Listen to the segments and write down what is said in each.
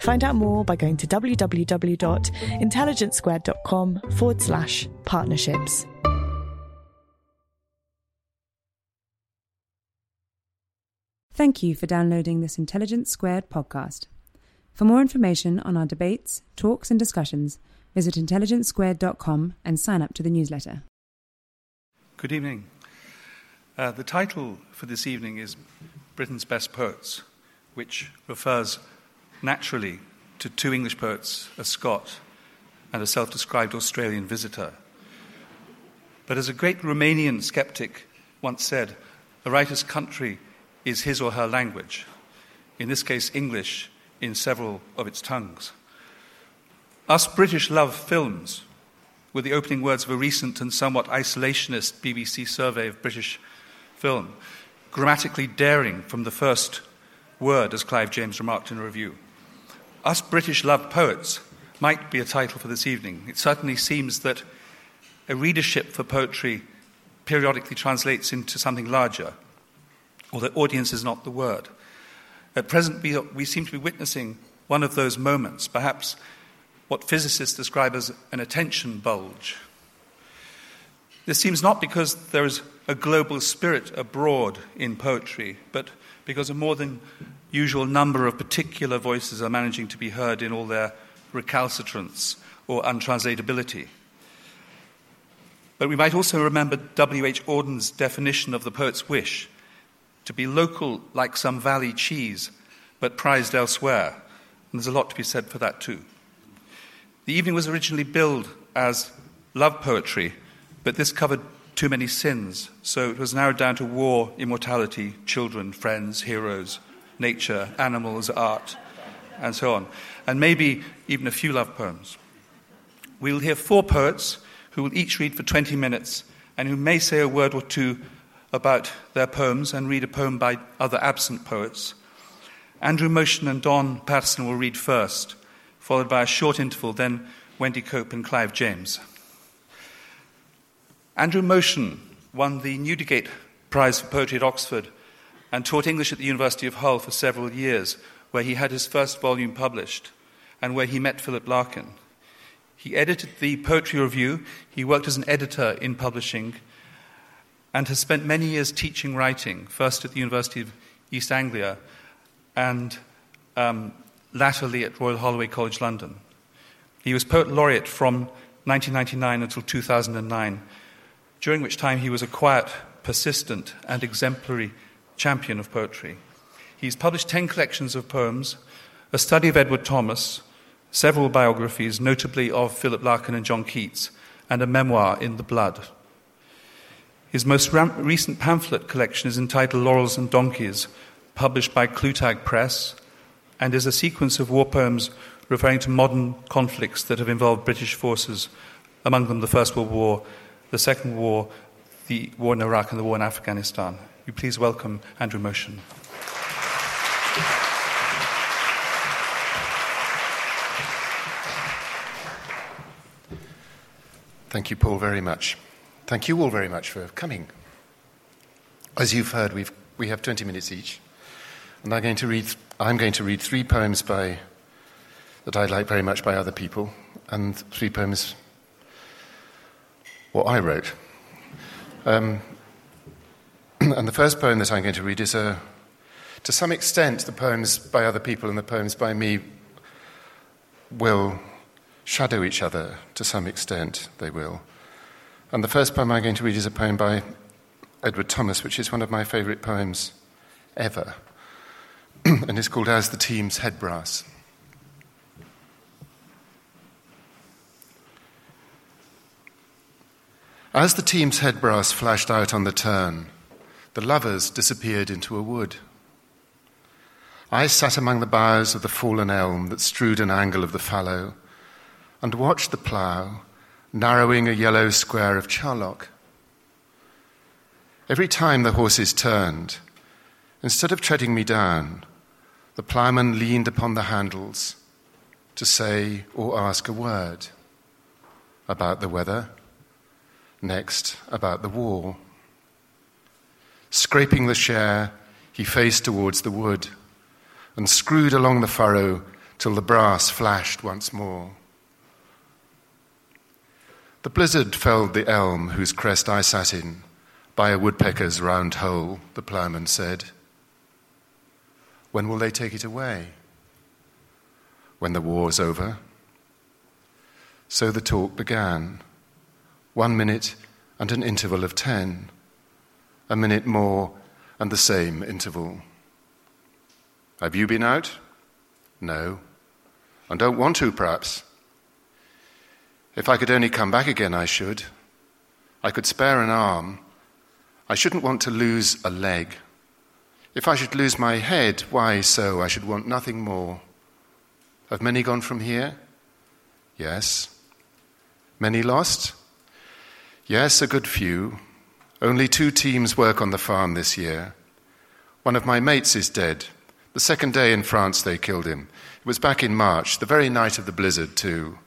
Find out more by going to www.intelligencesquared.com forward slash partnerships. Thank you for downloading this Intelligence Squared podcast. For more information on our debates, talks, and discussions, visit intelligencesquared.com and sign up to the newsletter. Good evening. Uh, the title for this evening is Britain's Best Poets, which refers naturally to two English poets, a Scot and a self described Australian visitor. But as a great Romanian skeptic once said, a writer's country is his or her language, in this case, English in several of its tongues. Us British love films, were the opening words of a recent and somewhat isolationist BBC survey of British film, grammatically daring from the first word, as Clive James remarked in a review. Us British love poets might be a title for this evening. It certainly seems that a readership for poetry periodically translates into something larger, or that audience is not the word. At present, we, we seem to be witnessing one of those moments, perhaps what physicists describe as an attention bulge. This seems not because there is a global spirit abroad in poetry, but because a more than usual number of particular voices are managing to be heard in all their recalcitrance or untranslatability. But we might also remember W.H. Auden's definition of the poet's wish to be local like some valley cheese, but prized elsewhere. And there's a lot to be said for that too. The evening was originally billed as love poetry, but this covered too many sins, so it was narrowed down to war, immortality, children, friends, heroes, nature, animals, art, and so on, and maybe even a few love poems. We will hear four poets who will each read for 20 minutes and who may say a word or two about their poems and read a poem by other absent poets. Andrew Motion and Don Paterson will read first, followed by a short interval, then Wendy Cope and Clive James. Andrew Motion won the Newdigate Prize for Poetry at Oxford and taught English at the University of Hull for several years, where he had his first volume published and where he met Philip Larkin. He edited the Poetry Review, he worked as an editor in publishing, and has spent many years teaching writing, first at the University of East Anglia and um, latterly at Royal Holloway College London. He was Poet Laureate from 1999 until 2009, during which time he was a quiet, persistent, and exemplary champion of poetry. He's published 10 collections of poems, a study of Edward Thomas, several biographies, notably of Philip Larkin and John Keats, and a memoir, In the Blood. His most ram- recent pamphlet collection is entitled Laurels and Donkeys, published by Clutag Press, and is a sequence of war poems referring to modern conflicts that have involved British forces, among them the First World War, the Second War, the war in Iraq, and the war in Afghanistan. You please welcome Andrew Motion. Thank you, Paul, very much. Thank you all very much for coming. As you've heard, we've, we have 20 minutes each, and I'm going to read, I'm going to read three poems by, that I like very much by other people, and three poems what I wrote. Um, and the first poem that I'm going to read is a, to some extent, the poems by other people and the poems by me will shadow each other to some extent, they will. And the first poem I'm going to read is a poem by Edward Thomas, which is one of my favourite poems ever. and it's called As the Team's Head Brass. As the team's head brass flashed out on the turn, the lovers disappeared into a wood. I sat among the boughs of the fallen elm that strewed an angle of the fallow and watched the plough narrowing a yellow square of charlock. Every time the horses turned, instead of treading me down, the ploughman leaned upon the handles to say or ask a word about the weather, next about the war. Scraping the share, he faced towards the wood and screwed along the furrow till the brass flashed once more. The blizzard felled the elm whose crest I sat in by a woodpecker's round hole, the ploughman said. When will they take it away? When the war's over. So the talk began. One minute and an interval of ten. A minute more and the same interval. Have you been out? No. And don't want to, perhaps. If I could only come back again, I should. I could spare an arm. I shouldn't want to lose a leg. If I should lose my head, why so? I should want nothing more. Have many gone from here? Yes. Many lost? Yes, a good few. Only two teams work on the farm this year. One of my mates is dead. The second day in France they killed him. It was back in March, the very night of the blizzard, too.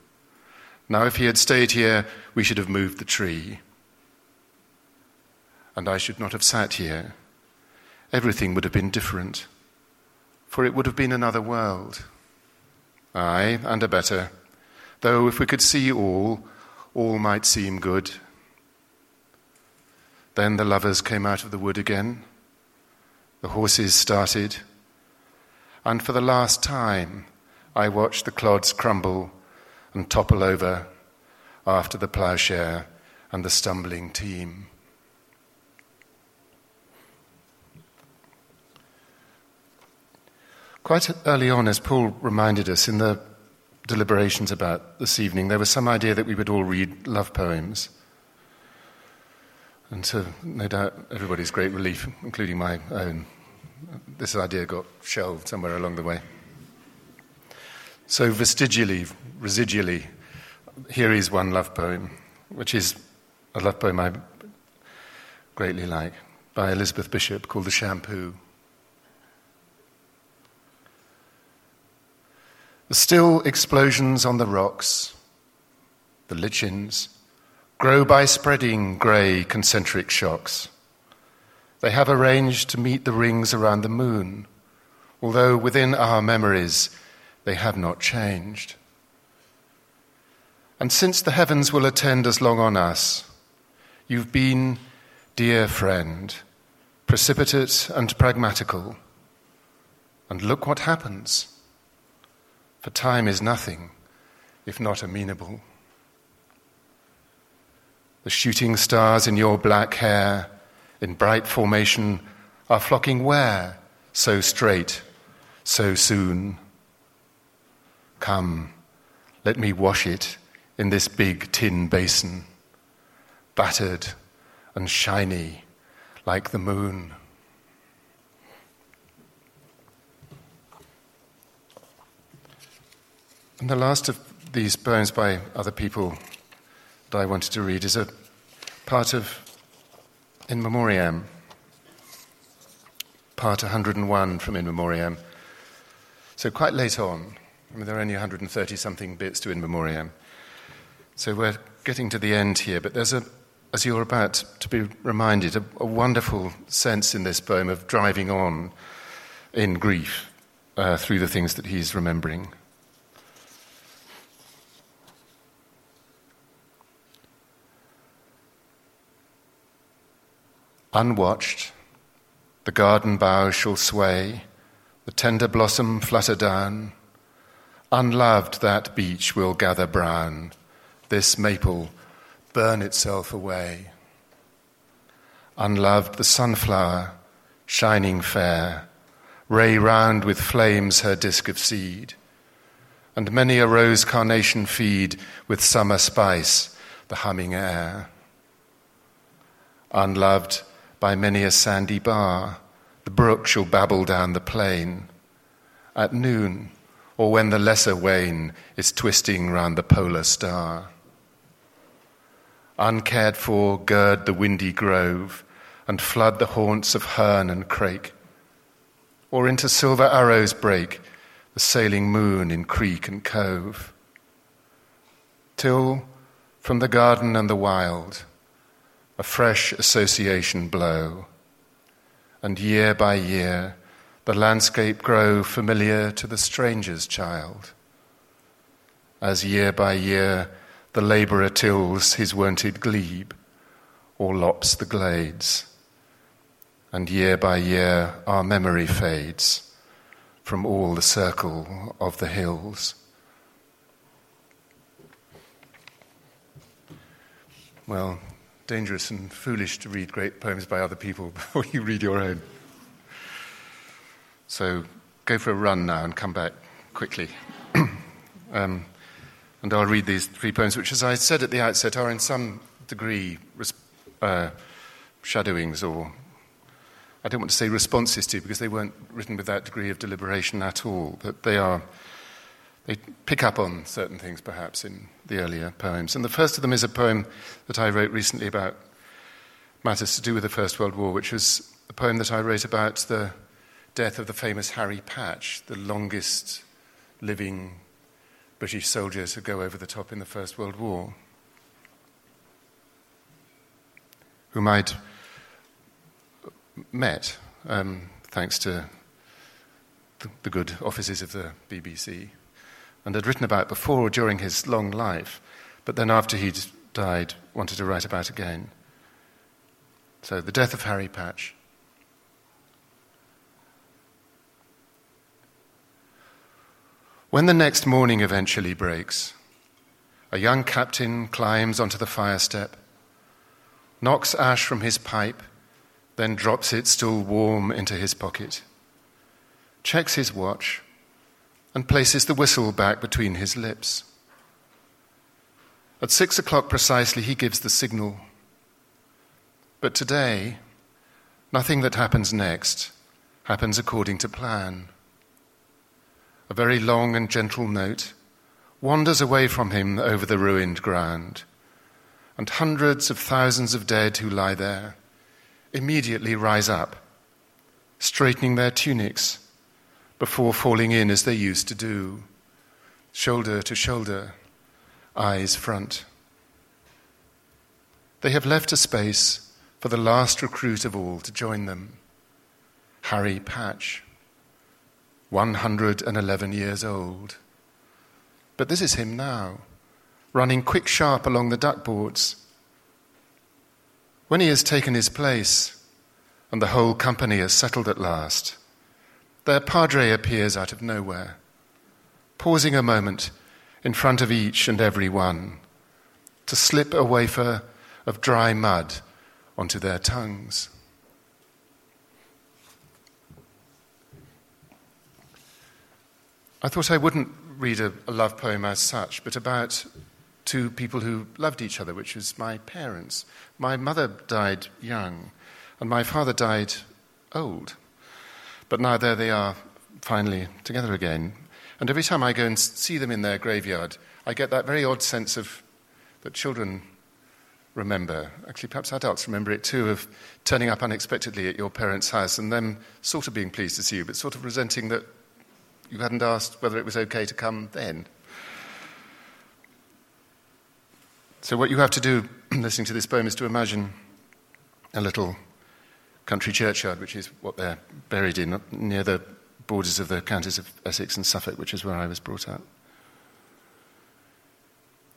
Now, if he had stayed here, we should have moved the tree. And I should not have sat here. Everything would have been different, for it would have been another world. Aye, and a better. Though if we could see all, all might seem good. Then the lovers came out of the wood again. The horses started. And for the last time, I watched the clods crumble and topple over after the ploughshare and the stumbling team. Quite early on, as Paul reminded us in the deliberations about this evening, there was some idea that we would all read love poems. And to no doubt everybody's great relief, including my own, this idea got shelved somewhere along the way. So, vestigially, residually, here is one love poem, which is a love poem I greatly like, by Elizabeth Bishop called The Shampoo. The still explosions on the rocks, the lichens, grow by spreading grey concentric shocks. They have arranged to meet the rings around the moon, although within our memories they have not changed. And since the heavens will attend as long on us, you've been, dear friend, precipitate and pragmatical. And look what happens. For time is nothing if not amenable. The shooting stars in your black hair, in bright formation, are flocking where? So straight, so soon. Come, let me wash it in this big tin basin, battered and shiny like the moon. And the last of these poems by other people that I wanted to read is a part of In Memoriam, part 101 from In Memoriam. So, quite late on, I mean, there are only 130 something bits to In Memoriam. So we're getting to the end here, but there's a, as you're about to be reminded, a, a wonderful sense in this poem of driving on in grief uh, through the things that he's remembering. Unwatched, the garden bough shall sway, the tender blossom flutter down Unloved, that beech will gather brown, this maple burn itself away. Unloved, the sunflower, shining fair, ray round with flames her disk of seed, and many a rose carnation feed with summer spice the humming air. Unloved by many a sandy bar, the brook shall babble down the plain. At noon, or when the lesser wain is twisting round the polar star. Uncared for, gird the windy grove and flood the haunts of hern and crake, or into silver arrows break the sailing moon in creek and cove, till from the garden and the wild a fresh association blow, and year by year the landscape grow familiar to the stranger's child. As year by year the labourer tills his wonted glebe, or lops the glades, and year by year our memory fades from all the circle of the hills. Well, dangerous and foolish to read great poems by other people before you read your own. So go for a run now and come back quickly. um, and I'll read these three poems, which, as I said at the outset, are in some degree uh, shadowings or I don't want to say responses to because they weren't written with that degree of deliberation at all, but they are they pick up on certain things perhaps in the earlier poems. And the first of them is a poem that I wrote recently about matters to do with the First World War, which was a poem that I wrote about the death of the famous Harry Patch, the longest living British soldier to go over the top in the First World War, whom I'd met um, thanks to the, the good offices of the BBC and had written about before or during his long life, but then after he'd died, wanted to write about again. So, the death of Harry Patch. When the next morning eventually breaks, a young captain climbs onto the fire step, knocks ash from his pipe, then drops it still warm into his pocket, checks his watch, and places the whistle back between his lips. At six o'clock precisely, he gives the signal. But today, nothing that happens next happens according to plan a very long and gentle note, wanders away from him over the ruined ground, and hundreds of thousands of dead who lie there immediately rise up, straightening their tunics before falling in as they used to do, shoulder to shoulder, eyes front. They have left a space for the last recruit of all to join them, Harry Patch. 111 years old. But this is him now, running quick sharp along the duckboards. When he has taken his place and the whole company has settled at last, their padre appears out of nowhere, pausing a moment in front of each and every one to slip a wafer of dry mud onto their tongues. I thought I wouldn't read a, a, love poem as such, but about two people who loved each other, which was my parents. My mother died young, and my father died old. But now there they are, finally together again. And every time I go and see them in their graveyard, I get that very odd sense of that children remember. Actually, perhaps adults remember it too, of turning up unexpectedly at your parents' house and them sort of being pleased to see you, but sort of resenting that you hadn't asked whether it was okay to come then. So, what you have to do listening to this poem is to imagine a little country churchyard, which is what they're buried in, near the borders of the counties of Essex and Suffolk, which is where I was brought up.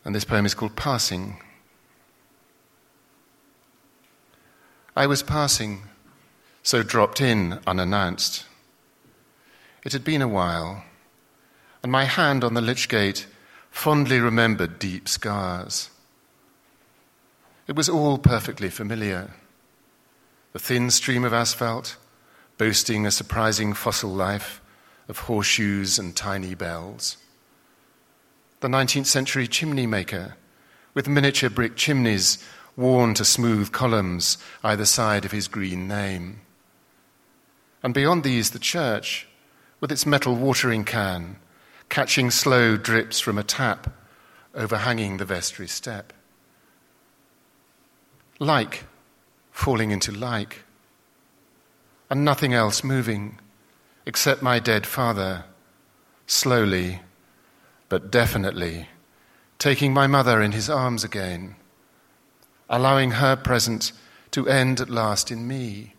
And this poem is called Passing. I was passing, so dropped in unannounced. It had been a while, and my hand on the lich gate fondly remembered deep scars. It was all perfectly familiar. The thin stream of asphalt, boasting a surprising fossil life of horseshoes and tiny bells. The 19th century chimney maker, with miniature brick chimneys worn to smooth columns either side of his green name. And beyond these, the church, with its metal watering can, catching slow drips from a tap overhanging the vestry step. Like falling into like, and nothing else moving except my dead father, slowly but definitely taking my mother in his arms again, allowing her presence to end at last in me,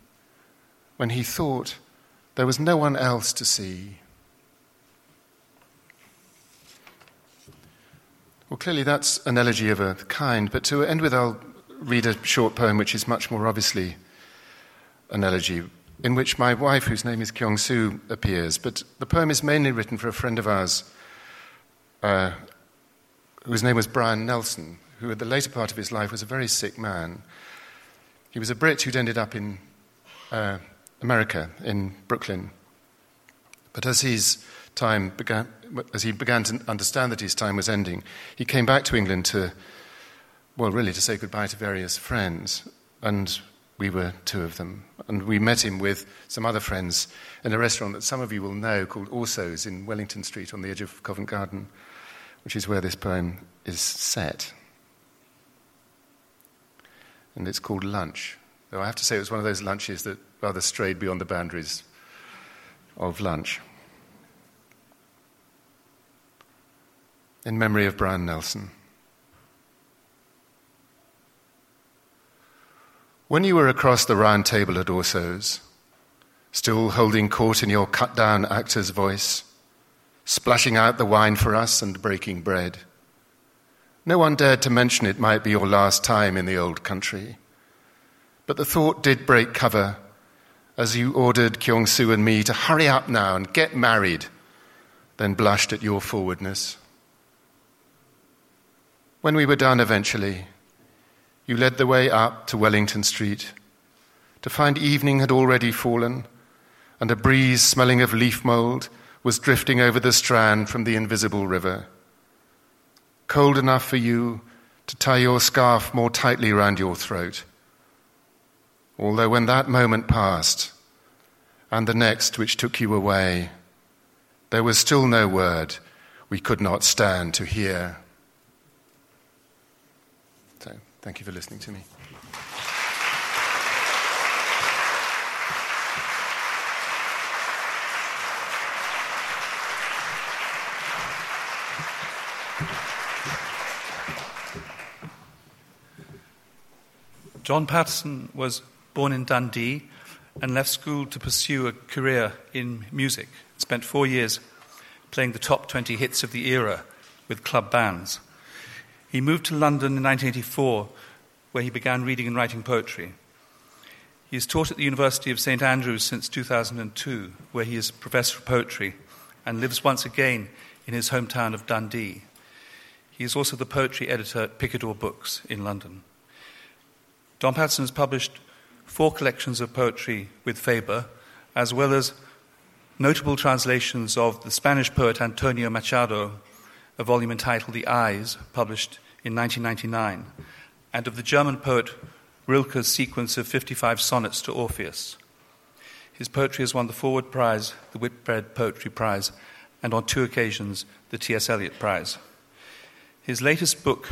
when he thought there was no one else to see. Well, clearly that's an elegy of a kind, but to end with, I'll read a short poem which is much more obviously an elegy, in which my wife, whose name is Kyung Soo, appears. But the poem is mainly written for a friend of ours, uh, whose name was Brian Nelson, who at the later part of his life was a very sick man. He was a Brit who'd ended up in uh, America, in Brooklyn. But as his time began, as he began to understand that his time was ending, he came back to England to, well, really to say goodbye to various friends. And we were two of them. And we met him with some other friends in a restaurant that some of you will know called Orso's in Wellington Street on the edge of Covent Garden, which is where this poem is set. And it's called Lunch. Though I have to say it was one of those lunches that rather strayed beyond the boundaries of lunch. In memory of Brian Nelson. When you were across the round table at Orso's, still holding court in your cut down actor's voice, splashing out the wine for us and breaking bread, no one dared to mention it might be your last time in the old country. But the thought did break cover as you ordered Kyung Soo and me to hurry up now and get married, then blushed at your forwardness. When we were done eventually, you led the way up to Wellington Street to find evening had already fallen and a breeze smelling of leaf mould was drifting over the strand from the invisible river. Cold enough for you to tie your scarf more tightly round your throat. Although when that moment passed and the next which took you away, there was still no word we could not stand to hear. Thank you for listening to me. Don Paterson was born in Dundee and left school to pursue a career in music. Spent four years playing the top 20 hits of the era with club bands. He moved to London in 1984, where he began reading and writing poetry. He has taught at the University of St Andrews since 2002, where he is professor of poetry and lives once again in his hometown of Dundee. He is also the poetry editor at Picador Books in London. Don Paterson has published four collections of poetry with Faber, as well as notable translations of the Spanish poet Antonio Machado a volume entitled The Eyes, published in 1999, and of the German poet Rilke's sequence of 55 sonnets to Orpheus. His poetry has won the Forward Prize, the Whitbread Poetry Prize, and on two occasions the T.S. Eliot Prize. His latest book,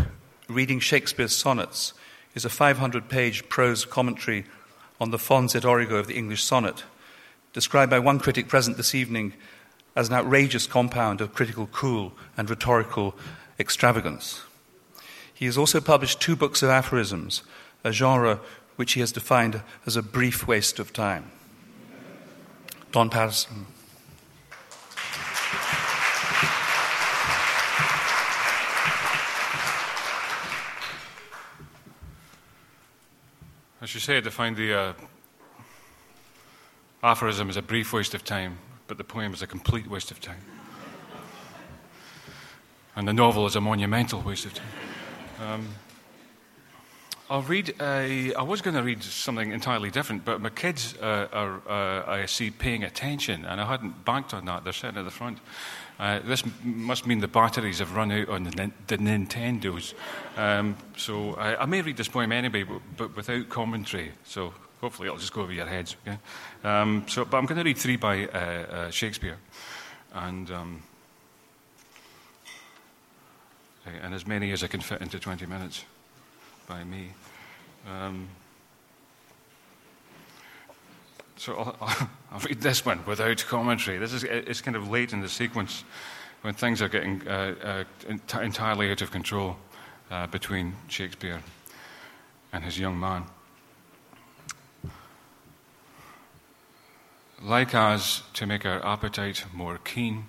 Reading Shakespeare's Sonnets, is a 500 page prose commentary on the fons et origo of the English sonnet, described by one critic present this evening as an outrageous compound of critical cool and rhetorical extravagance. He has also published two books of aphorisms, a genre which he has defined as a brief waste of time. Don Paterson. As you say, I defined the uh, aphorism as a brief waste of time but the poem is a complete waste of time. And the novel is a monumental waste of time. Um, I'll read. A, I was going to read something entirely different, but my kids uh, are, uh, I see, paying attention, and I hadn't banked on that. They're sitting at the front. Uh, this must mean the batteries have run out on the, the Nintendos. Um, so I, I, may read this poem anyway, but, but, without commentary. So hopefully it'll just go over your heads. Okay? Um, so, but I'm going to read three by uh, uh, Shakespeare, and um, and as many as I can fit into 20 minutes by me. Um, so I'll, I'll, read this one without commentary. This is it's kind of late in the sequence when things are getting uh, uh, entirely out of control uh, between Shakespeare and his young man. Like as to make our appetite more keen,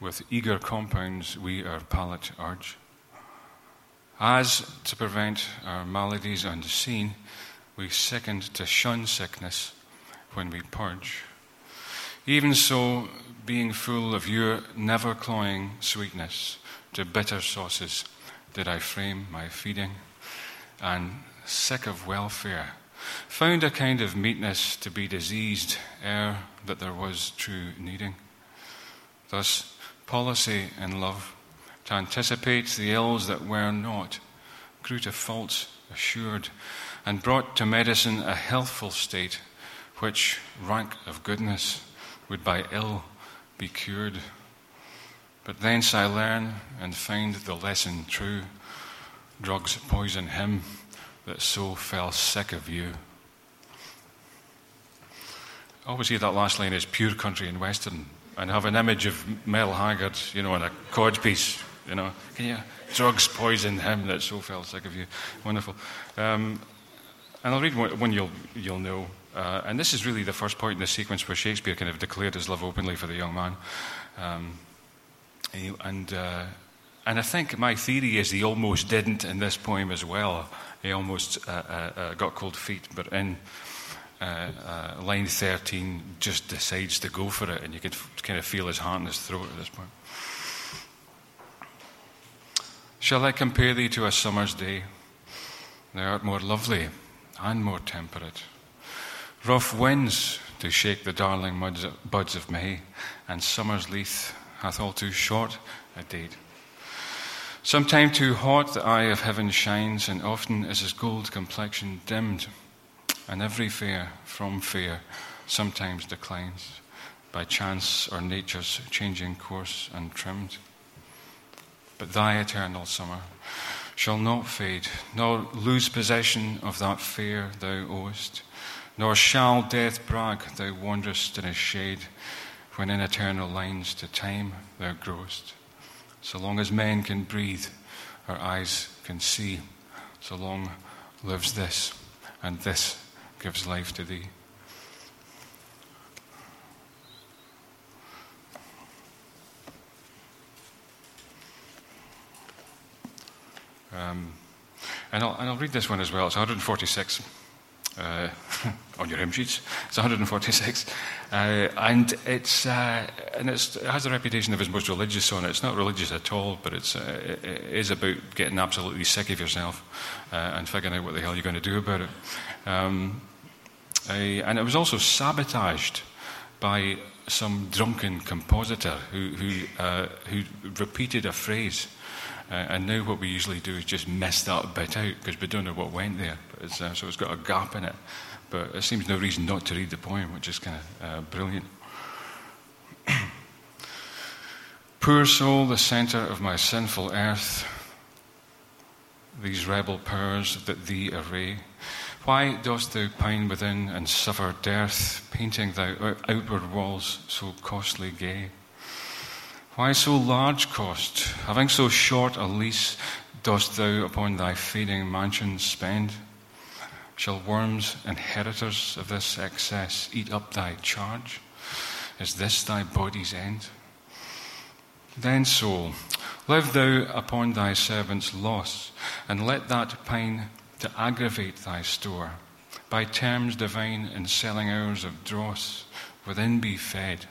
with eager compounds we our palate urge as to prevent our maladies unseen, we second to shun sickness when we purge. Even so, being full of your never cloying sweetness, to bitter sauces did I frame my feeding, and sick of welfare, found a kind of meetness to be diseased ere that there was true needing. Thus, policy and love to anticipate the ills that were not, grew to faults assured, and brought to medicine a healthful state, which rank of goodness would by ill be cured. But thence I learn and find the lesson true drugs poison him that so fell sick of you. I always hear that last line as pure country and western and have an image of Merle Haggard, you know, in a codpiece you know, can you? Drugs poisoned him that so fell sick of you. Wonderful. Um, and I'll read one you'll, you'll know. Uh, and this is really the first point in the sequence where Shakespeare kind of declared his love openly for the young man. Um, and, uh, and I think my theory is he almost didn't in this poem as well. He almost uh, uh, uh got cold feet, but in line 13 just decides to go for it, and you can f- kind of feel his heart in his throat at this point. Shall I compare thee to a summer's day? Thou art more lovely and more temperate. Rough winds do shake the darling buds of May, and summer's leaf hath all too short a date. Sometime too hot the eye of heaven shines, and often is his gold complexion dimmed, and every fair from fair sometimes declines, by chance or nature's changing course untrimmed. But thy eternal summer shall not fade, nor lose possession of that fair thou owest, nor shall death brag thou wanderest in his shade, when in eternal lines to time thou growest. So long as men can breathe, our eyes can see, so long lives this, and this gives life to thee. Um, and, I'll, and, I'll, read this one as well. It's 146 uh, on your hymn sheets. It's 146, uh, and it's uh, and it's, it has the reputation of his most religious song. It's not religious at all, but it's uh, it, it is about getting absolutely sick of yourself uh, and figuring out what the hell you're going to do about it. Um, and it was also sabotaged by some drunken compositor who who, uh, who repeated a phrase and now what we usually do is just mess that bit out because we don't know what went there. It's, uh, so it's got a gap in it. But it seems no reason not to read the poem, which is kind of uh, brilliant. Poor soul, the centre of my sinful earth, these rebel powers that thee array. Why dost thou pine within and suffer dearth, painting thy outward walls so costly gay? Why so large cost? Having so short a lease, dost thou upon thy fading mansion spend? Shall worms, inheritors of this excess, eat up thy charge? Is this thy body's end? Then, soul, live thou upon thy servant's loss, and let that pine to aggravate thy store. By terms divine in selling hours of dross, within be fed,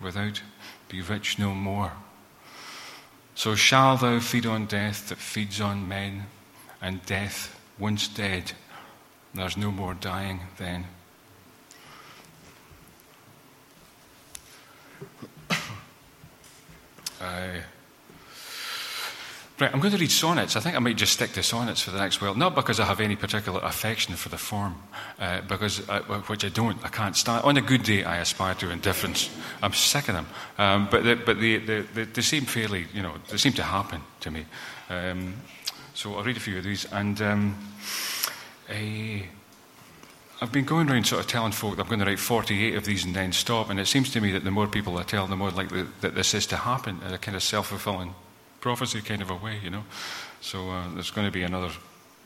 without be rich no more. So shall thou feed on death that feeds on men, and death, once dead, there's no more dying then. Uh, Right, I'm going to read sonnets. I think I might just stick to sonnets for the next while. Not because I have any particular affection for the form, uh, because I, which I don't. I can't stand. On a good day, I aspire to indifference. I'm sick of them. Um, but the, but they, they, they, they, seem fairly, you know, they seem to happen to me. Um, so I'll read a few of these. And um, a, I've been going around sort of telling folk I'm going to write 48 of these and then stop. And it seems to me that the more people I tell, the more likely that this is to happen, in a kind of self fulfilling prophecy kind of a way, you know. So uh, there's going to be another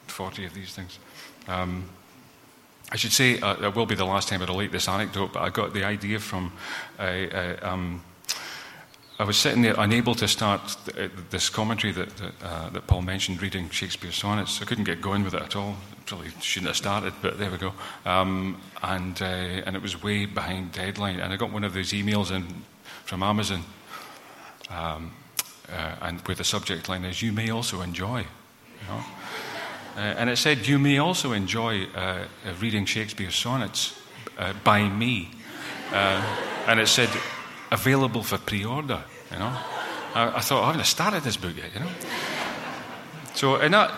40 of these things. Um, I should say uh, it will be the last time I relate this anecdote, but I got the idea from. Uh, um, I was sitting there unable to start th- this commentary that, that, uh, that, Paul mentioned, reading Shakespeare's sonnets. I couldn't get going with it at all. Probably shouldn't have started, but there we go. Um, and, uh, and it was way behind deadline. And I got one of those emails in from Amazon. Um, uh, and where the subject line is, you may also enjoy. You know? uh, and it said, you may also enjoy uh, reading Shakespeare's sonnets uh, by me. Uh, and it said, available for pre order. You know? I, I, thought, I haven't started this book yet, you know? So, in that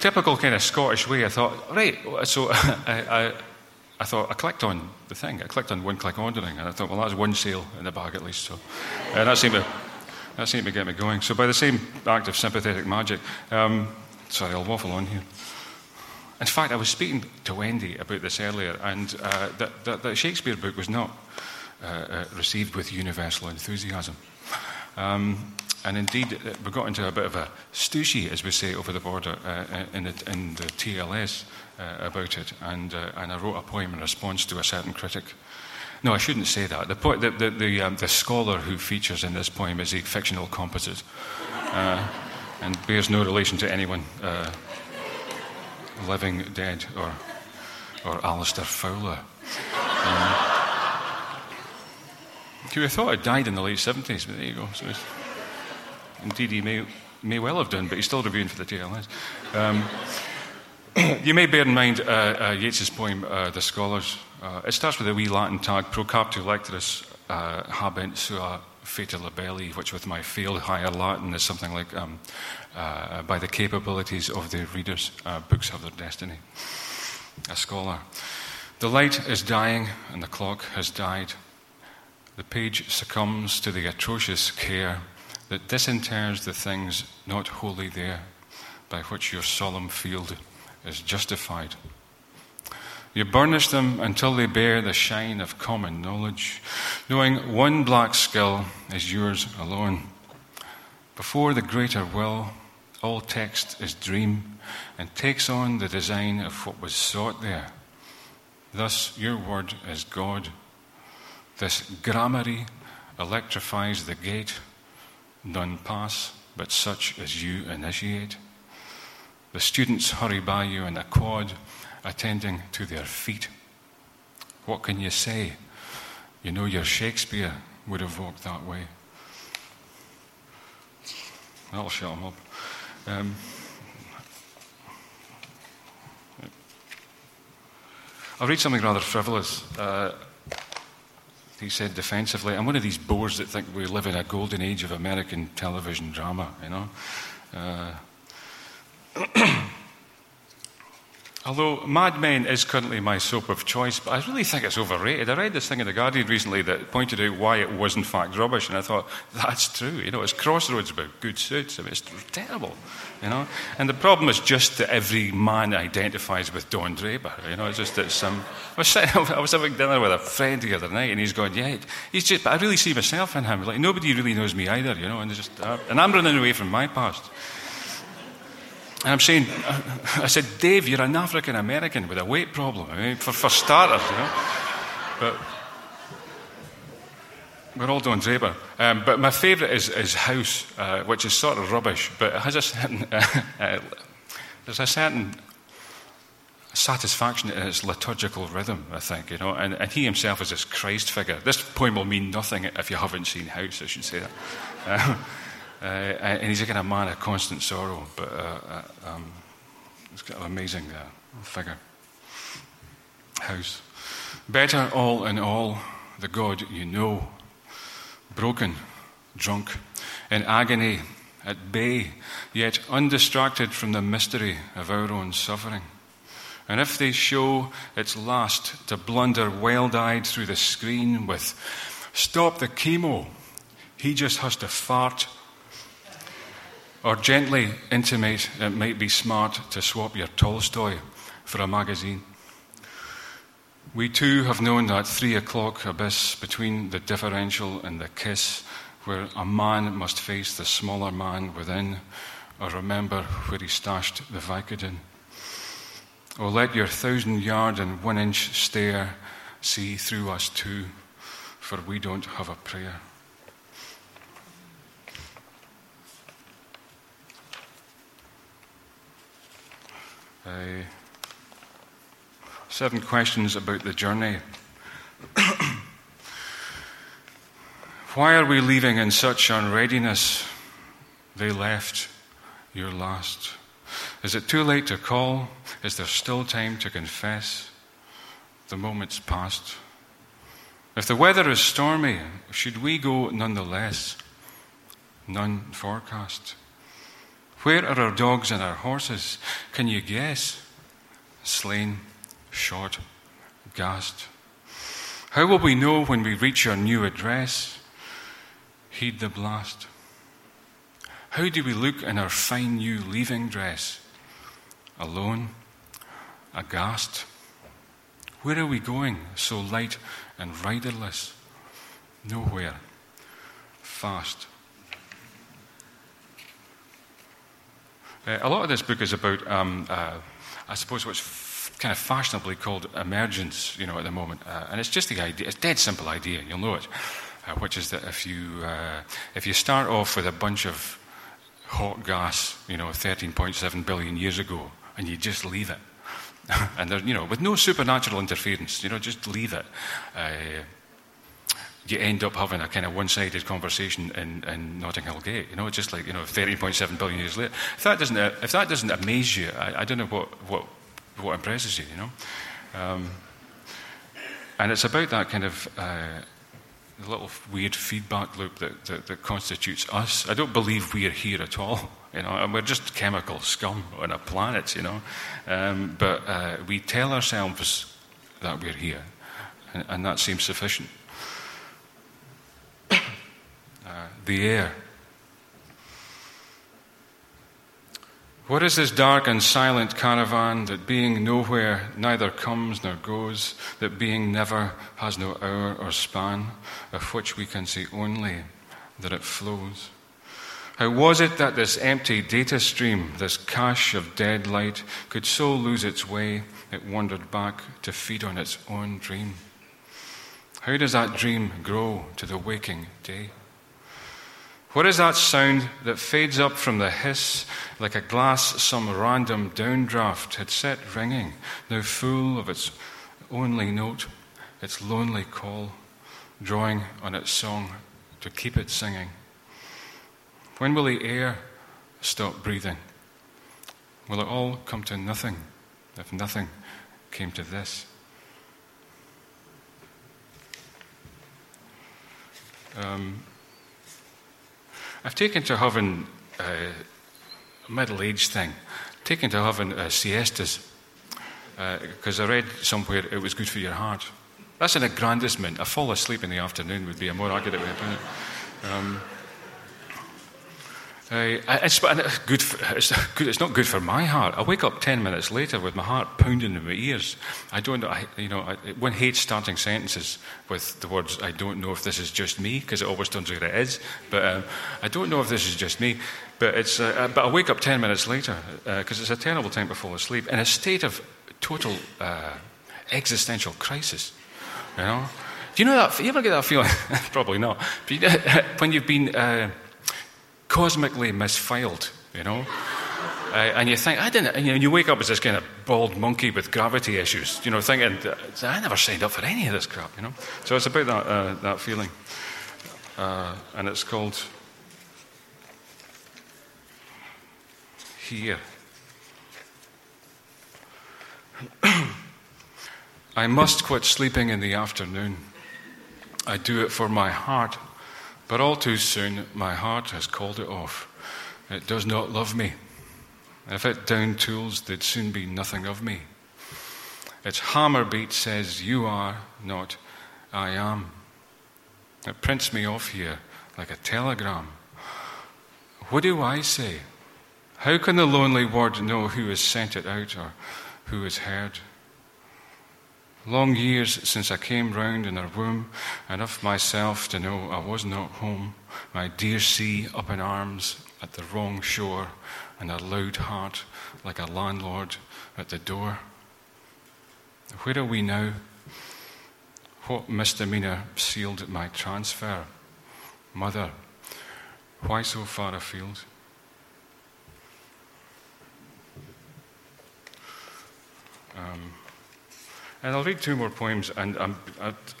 typical kind of Scottish way, I thought, right, so I, I I thought, I clicked on the thing. I clicked on one click ordering, and I thought, well, that's one sale in the bag at least. So uh, that seemed to that seemed to get me going. So, by the same act of sympathetic magic, um, sorry, I'll waffle on here. In fact, I was speaking to Wendy about this earlier, and uh, that, that, that, Shakespeare book was not uh, uh, received with universal enthusiasm. Um, and indeed, uh, we got into a bit of a stooshy, as we say, over the border uh, in, the, in, the, TLS uh, about it. And, and I wrote a poem in response to a certain critic no, I shouldn't say that. The, po- the, the, the, um, the, scholar who features in this poem is a fictional composite uh, and bears no relation to anyone uh, living, dead, or, or Alastair Fowler. Um, would have thought I died in the late 70s, but there you go. So indeed, he may, may well have done, but he's still reviewing for the TLS. Um, you may bear in mind uh, uh, Yeats's poem, uh, The Scholars. Uh, it starts with a wee Latin tag, pro captu lectoris uh, habent sua fata libelli, which with my failed higher Latin is something like um, uh, by the capabilities of the readers, books have their destiny. A scholar. The light is dying and the clock has died. The page succumbs to the atrocious care that disinters the things not wholly there, by which your solemn field is justified. You burnish them until they bear the shine of common knowledge, knowing one black skill is yours alone. Before the greater will, all text is dream and takes on the design of what was sought there. Thus, your word is God. This gramarye electrifies the gate. None pass, but such as you initiate. The students hurry by you in a quad attending to their feet. What can you say? You know, your Shakespeare would have walked that way. That'll shut him up. Um, I'll read something rather frivolous. Uh, he said defensively, I'm one of these bores that think we live in a golden age of American television drama, you know. Uh, Although Mad Men is currently my soap of choice, but I really think it's overrated. I read this thing in The Guardian recently that pointed out why it was in fact rubbish, and I thought, that's true. You know, it's crossroads about good suits. I mean, it's terrible, you know. And the problem is just that every man identifies with Don Draper, you know. It's just that some... I was, sitting, I was having dinner with a friend the other night, and he's going, yeah, he's just... But I really see myself in him. Like, nobody really knows me either, you know, and, just, uh, and I'm running away from my past. And I'm saying, I said, Dave, you're an African American with a weight problem. I mean, for, for starters, you know. But we're all doing Draper. Um, but my favourite is, is House, uh, which is sort of rubbish, but it has a certain, uh, uh, there's a certain satisfaction in its liturgical rhythm, I think, you know. And, and, he himself is this Christ figure. This poem will mean nothing if you haven't seen House, I should say that. Uh, and he's a kind of man of constant sorrow, but uh, uh um, he's got an amazing uh, figure. House. Better all in all, the God you know, broken, drunk, in agony, at bay, yet undistracted from the mystery of our own suffering. And if they show its last to blunder wild eyed through the screen with, Stop the chemo, he just has to fart, or gently intimate it might be smart to swap your Tolstoy for a magazine. We too have known that three o'clock abyss between the differential and the kiss, where a man must face the smaller man within, or remember where he stashed the Vicodin. Or oh, let your thousand yard and one inch stare see through us too, for we don't have a prayer. Uh, seven questions about the journey. Why are we leaving in such unreadiness? They left, you're last. Is it too late to call? Is there still time to confess? The moment's past. If the weather is stormy, should we go nonetheless? None forecast. Where are our dogs and our horses? Can you guess? Slain, shot, gassed. How will we know when we reach our new address? Heed the blast. How do we look in our fine new leaving dress? Alone, aghast. Where are we going, so light and riderless? Nowhere. Fast. Uh, a lot of this book is about, um, uh, I suppose, what's f- kind of fashionably called emergence, you know, at the moment. Uh, and it's just the idea, it's a dead simple idea, and you'll know it, uh, which is that if you, uh, if you start off with a bunch of hot gas, you know, 13.7 billion years ago, and you just leave it, and there, you know, with no supernatural interference, you know, just leave it. You end up having a kind of one-sided conversation in, in Notting Hill Gate. You know, it's just like you know, 13.7 billion years later. If that doesn't, if that doesn't amaze you, I, I don't know what, what, what impresses you. You know, um, and it's about that kind of uh, little weird feedback loop that, that, that, constitutes us. I don't believe we are here at all. You know, and we're just chemical scum on a planet. You know, um, but uh, we tell ourselves that we're here, and, and that seems sufficient the air. What is this dark and silent caravan that being nowhere neither comes nor goes, that being never has no hour or span, of which we can see only that it flows? How was it that this empty data stream, this cache of dead light, could so lose its way it wandered back to feed on its own dream? How does that dream grow to the waking day? What is that sound that fades up from the hiss like a glass some random downdraft had set ringing, now full of its only note, its lonely call, drawing on its song to keep it singing? When will the air stop breathing? Will it all come to nothing if nothing came to this? Um, I've taken to having uh, a middle age thing, taken to having uh, siestas, because uh, I read somewhere it was good for your heart. That's an aggrandizement. A fall asleep in the afternoon would be a more accurate way of putting it. Um, uh, it's, good for, it's, good, it's not good for my heart. I wake up 10 minutes later with my heart pounding in my ears. I don't I, you know, I, one hates starting sentences with the words, I don't know if this is just me, because it always turns out it is. But um, I don't know if this is just me. But, it's, uh, uh but I wake up 10 minutes later, because uh, it's a terrible time to fall asleep, in a state of total uh, existential crisis. You know? Do you know that? You ever get that feeling? Probably not. But when you've been cosmically misfiled, you know? Uh, and you think, I didn't, you, know, you wake up as this kind of bald monkey with gravity issues, you know, thinking, I never signed up for any of this crap, you know? So it's about that, uh, that feeling. Uh, and it's called here. I must quit sleeping in the afternoon. I do it for my heart, but all too soon my heart has called it off. It does not love me. If it down tools, there'd soon be nothing of me. Its hammer beat says, You are, not I am. It prints me off here like a telegram. What do I say? How can the lonely word know who has sent it out or who has heard? Long years since I came round in her womb, and of myself to know I was not home, my dear sea up in arms at the wrong shore, and a loud heart like a landlord at the door. Where are we now? What misdemeanor sealed my transfer? Mother, why so far afield? Um, and I'll read two more poems, and i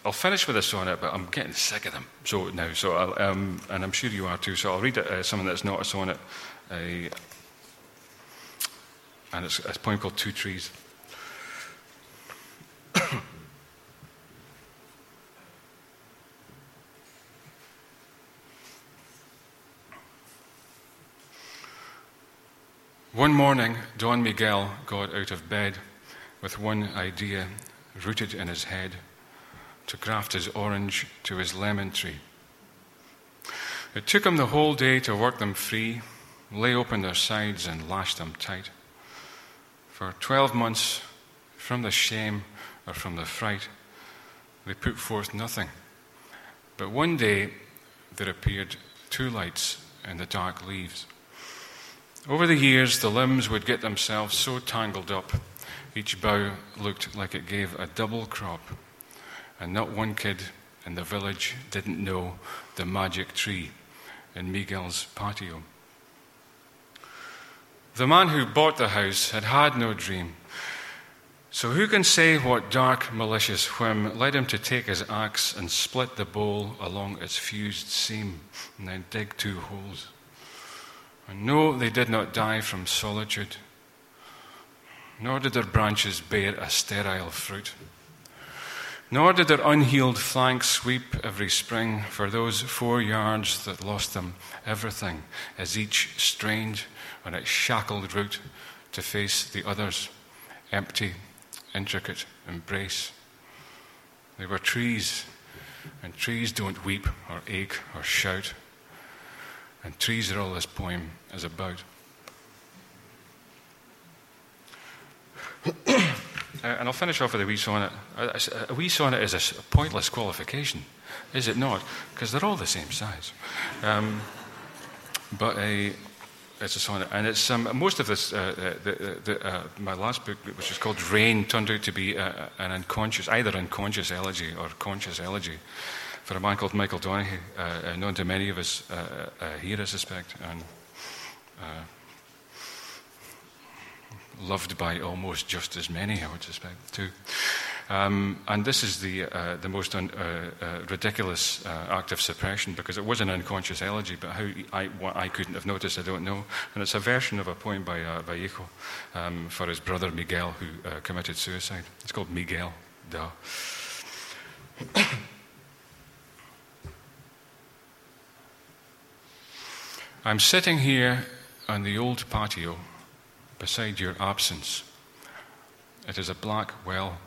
will finish with a sonnet, but I'm getting sick of them so now. So, um, and I'm sure you are too. So I'll read uh, something that's not a sonnet, uh, and it's, it's a poem called Two Trees. One morning, Don Miguel got out of bed with one idea rooted in his head to graft his orange to his lemon tree. It took him the whole day to work them free, lay open their sides, and lash them tight. For twelve months, from the shame or from the fright, they put forth nothing. But one day there appeared two lights in the dark leaves. Over the years, the limbs would get themselves so tangled up each bough looked like it gave a double crop, and not one kid in the village didn't know the magic tree in Miguel's patio. The man who bought the house had had no dream. So, who can say what dark, malicious whim led him to take his axe and split the bole along its fused seam and then dig two holes? And no, they did not die from solitude nor did their branches bear a sterile fruit. Nor did their unhealed flanks sweep every spring for those four yards that lost them everything as each strained on its shackled route to face the other's empty, intricate embrace. They were trees, and trees don't weep or ache or shout. And trees are all this poem is about. And I'll finish off with a wee sonnet. A, wee sonnet is a pointless qualification, is it not? Because they're all the same size. Um, but a, it's a sonnet, and it's um, most of this. Uh, uh the, the, uh, my last book, which is called Rain, turned out to be uh, an unconscious, either unconscious elegy or conscious elegy, for a man called Michael Donaghy, uh, known to many of us here, I suspect, and loved by almost just as many, I would suspect, too. Um, and this is the, uh, the most un, uh, uh, ridiculous uh, act of suppression because it was an unconscious elegy, but how I, I couldn't have noticed, I don't know. And it's a version of a poem by uh, Vallejo um, for his brother Miguel, who uh, committed suicide. It's called Miguel. Duh. I'm sitting here on the old patio beside your absence. It is a black well.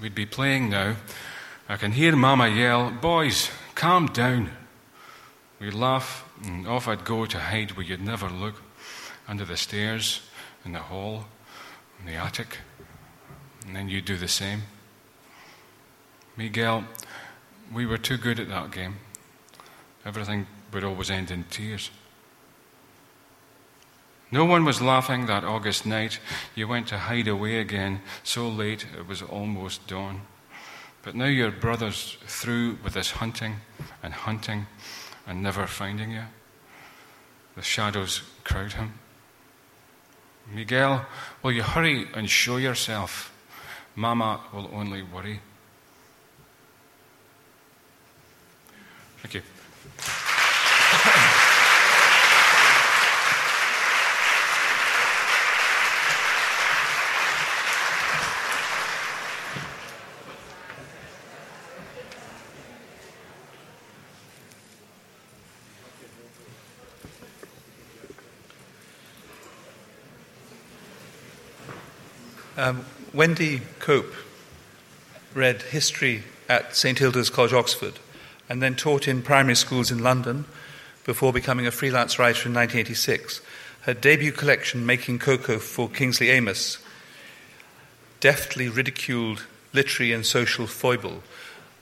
We'd be playing now. I can hear Mama yell, Boys, calm down. We'd laugh, and off I'd go to hide where you'd never look under the stairs, in the hall, in the attic. And then you'd do the same. Miguel, we were too good at that game. Everything would always end in tears. No one was laughing that August night. You went to hide away again so late it was almost dawn. But now your brother's through with this hunting and hunting and never finding you. The shadows crowd him. Miguel, will you hurry and show yourself? Mama will only worry. Thank you. Um, Wendy Cope read history at St Hilda's College, Oxford, and then taught in primary schools in London before becoming a freelance writer in 1986. Her debut collection, Making Cocoa for Kingsley Amis, deftly ridiculed literary and social foible,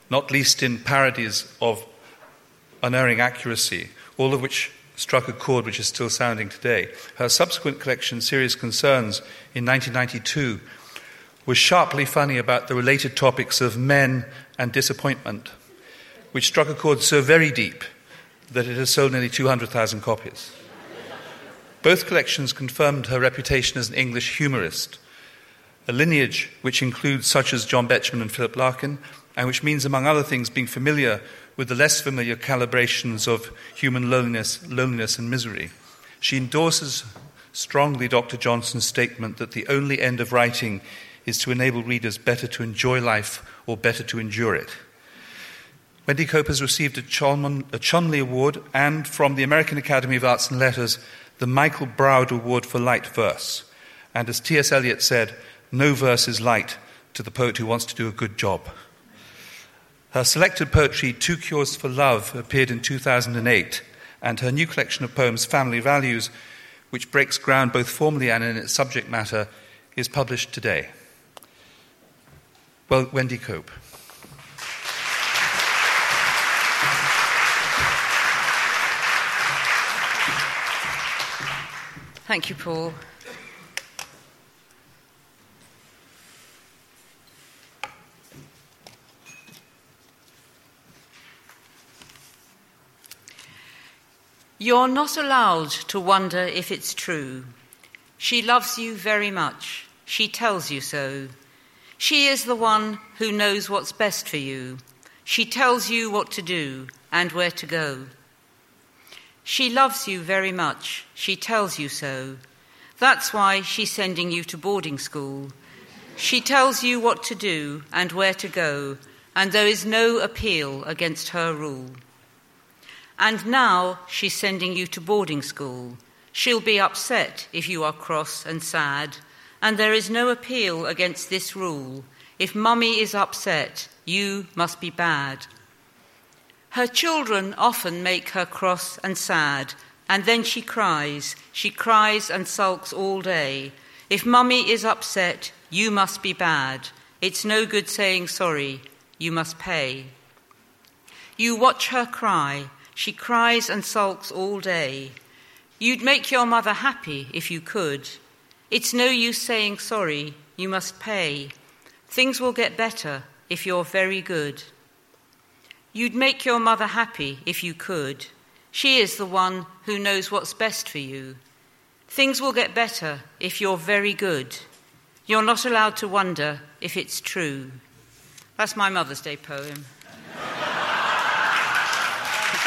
not least in parodies of unerring accuracy, all of which struck a chord which is still sounding today. Her subsequent collection, Serious Concerns, in 1992, was sharply funny about the related topics of men and disappointment, which struck a chord so very deep that it has sold nearly 200,000 copies. Both collections confirmed her reputation as an English humorist, a lineage which includes such as John Betjeman and Philip Larkin, and which means, among other things, being familiar with the less familiar calibrations of human loneliness, loneliness and misery. She endorses strongly Dr. Johnson's statement that the only end of writing is to enable readers better to enjoy life or better to endure it. Wendy Cope has received a, Cholmon, a Cholmondeley Award and from the American Academy of Arts and Letters the Michael Braude Award for Light Verse. And as T.S. Eliot said, no verse is light to the poet who wants to do a good job. Her selected poetry, Two Cures for Love, appeared in 2008, and her new collection of poems, Family Values, which breaks ground both formally and in its subject matter, is published today. Well, Wendy Cope. Thank you, Paul. You're not allowed to wonder if it's true. She loves you very much. She tells you so. She is the one who knows what's best for you. She tells you what to do and where to go. She loves you very much. She tells you so. That's why she's sending you to boarding school. She tells you what to do and where to go, and there is no appeal against her rule. And now she's sending you to boarding school. She'll be upset if you are cross and sad, and there is no appeal against this rule. If mummy is upset, you must be bad. Her children often make her cross and sad, and then she cries. She cries and sulks all day. If mummy is upset, you must be bad. It's no good saying sorry, you must pay. You watch her cry, she cries and sulks all day. You'd make your mother happy if you could. It's no use saying sorry, you must pay. Things will get better if you're very good. You'd make your mother happy if you could. She is the one who knows what's best for you. Things will get better if you're very good. You're not allowed to wonder if it's true. That's my Mother's Day poem.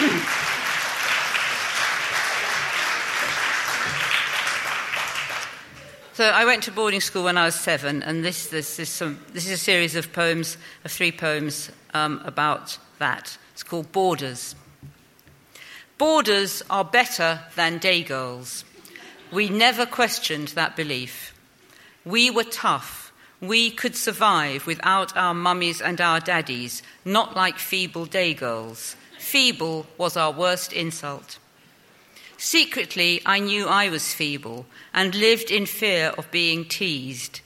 so I went to boarding school when I was seven, and this, this, is, some, this is a series of poems, of three poems um, about that. It's called Boarders. Boarders are better than day girls. We never questioned that belief. We were tough. We could survive without our mummies and our daddies, not like feeble day girls. Feeble was our worst insult. Secretly, I knew I was feeble and lived in fear of being teased.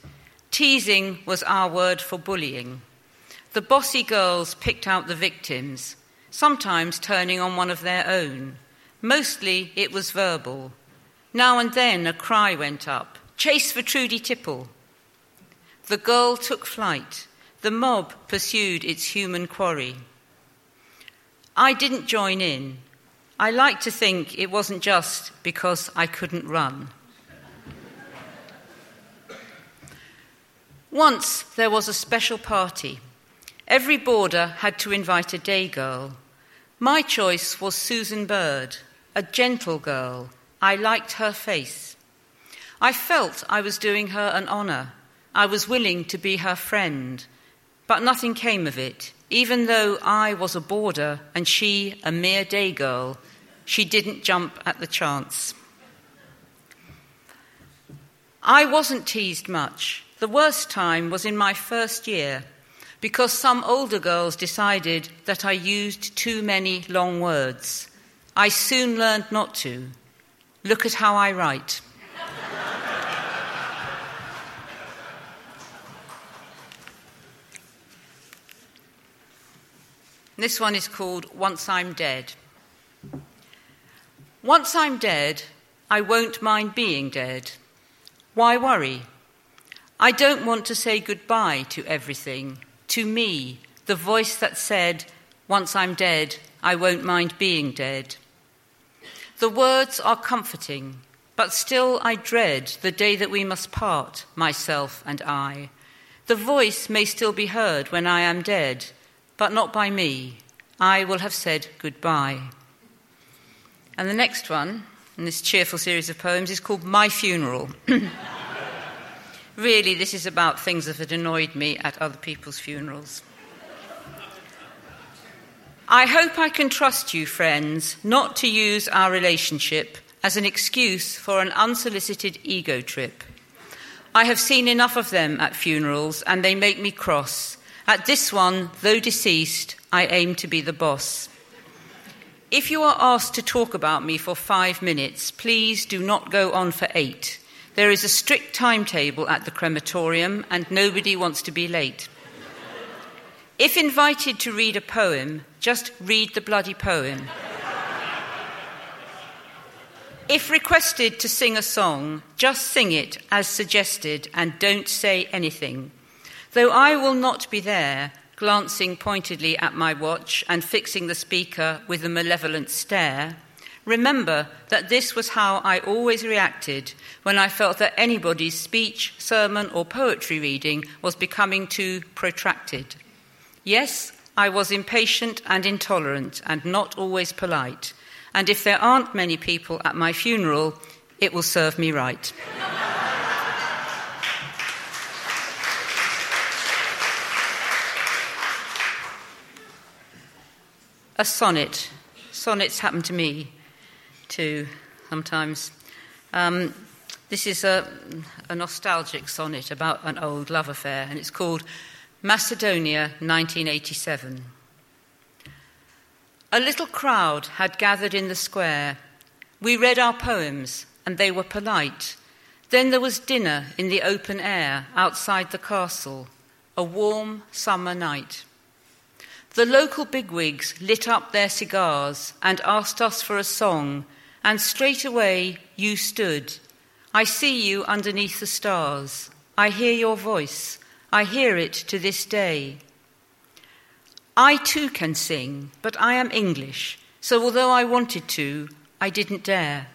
Teasing was our word for bullying. The bossy girls picked out the victims, sometimes turning on one of their own. Mostly it was verbal. Now and then a cry went up Chase for Trudy Tipple. The girl took flight. The mob pursued its human quarry. I didn't join in. I like to think it wasn't just because I couldn't run. Once there was a special party. Every boarder had to invite a day girl. My choice was Susan Bird, a gentle girl. I liked her face. I felt I was doing her an honour. I was willing to be her friend. But nothing came of it. Even though I was a boarder and she a mere day girl, she didn't jump at the chance. I wasn't teased much. The worst time was in my first year because some older girls decided that I used too many long words. I soon learned not to. Look at how I write. This one is called Once I'm Dead. Once I'm dead, I won't mind being dead. Why worry? I don't want to say goodbye to everything, to me, the voice that said, Once I'm dead, I won't mind being dead. The words are comforting, but still I dread the day that we must part, myself and I. The voice may still be heard when I am dead, but not by me. I will have said goodbye. And the next one in this cheerful series of poems is called My Funeral. really, this is about things that had annoyed me at other people's funerals. I hope I can trust you, friends, not to use our relationship as an excuse for an unsolicited ego trip. I have seen enough of them at funerals, and they make me cross. At this one, though deceased, I aim to be the boss. If you are asked to talk about me for five minutes, please do not go on for eight. There is a strict timetable at the crematorium, and nobody wants to be late. If invited to read a poem, just read the bloody poem. If requested to sing a song, just sing it as suggested and don't say anything. Though I will not be there, glancing pointedly at my watch and fixing the speaker with a malevolent stare, remember that this was how I always reacted when I felt that anybody's speech, sermon, or poetry reading was becoming too protracted. Yes, I was impatient and intolerant and not always polite, and if there aren't many people at my funeral, it will serve me right. A sonnet. Sonnets happen to me too sometimes. Um, this is a, a nostalgic sonnet about an old love affair, and it's called Macedonia 1987. A little crowd had gathered in the square. We read our poems, and they were polite. Then there was dinner in the open air outside the castle, a warm summer night. The local bigwigs lit up their cigars and asked us for a song, and straight away you stood. I see you underneath the stars. I hear your voice. I hear it to this day. I too can sing, but I am English, so although I wanted to, I didn't dare.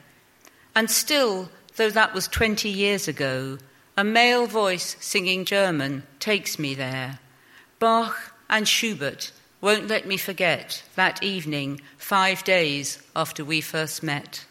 And still, though that was 20 years ago, a male voice singing German takes me there. Bach and Schubert won't let me forget that evening, five days after we first met.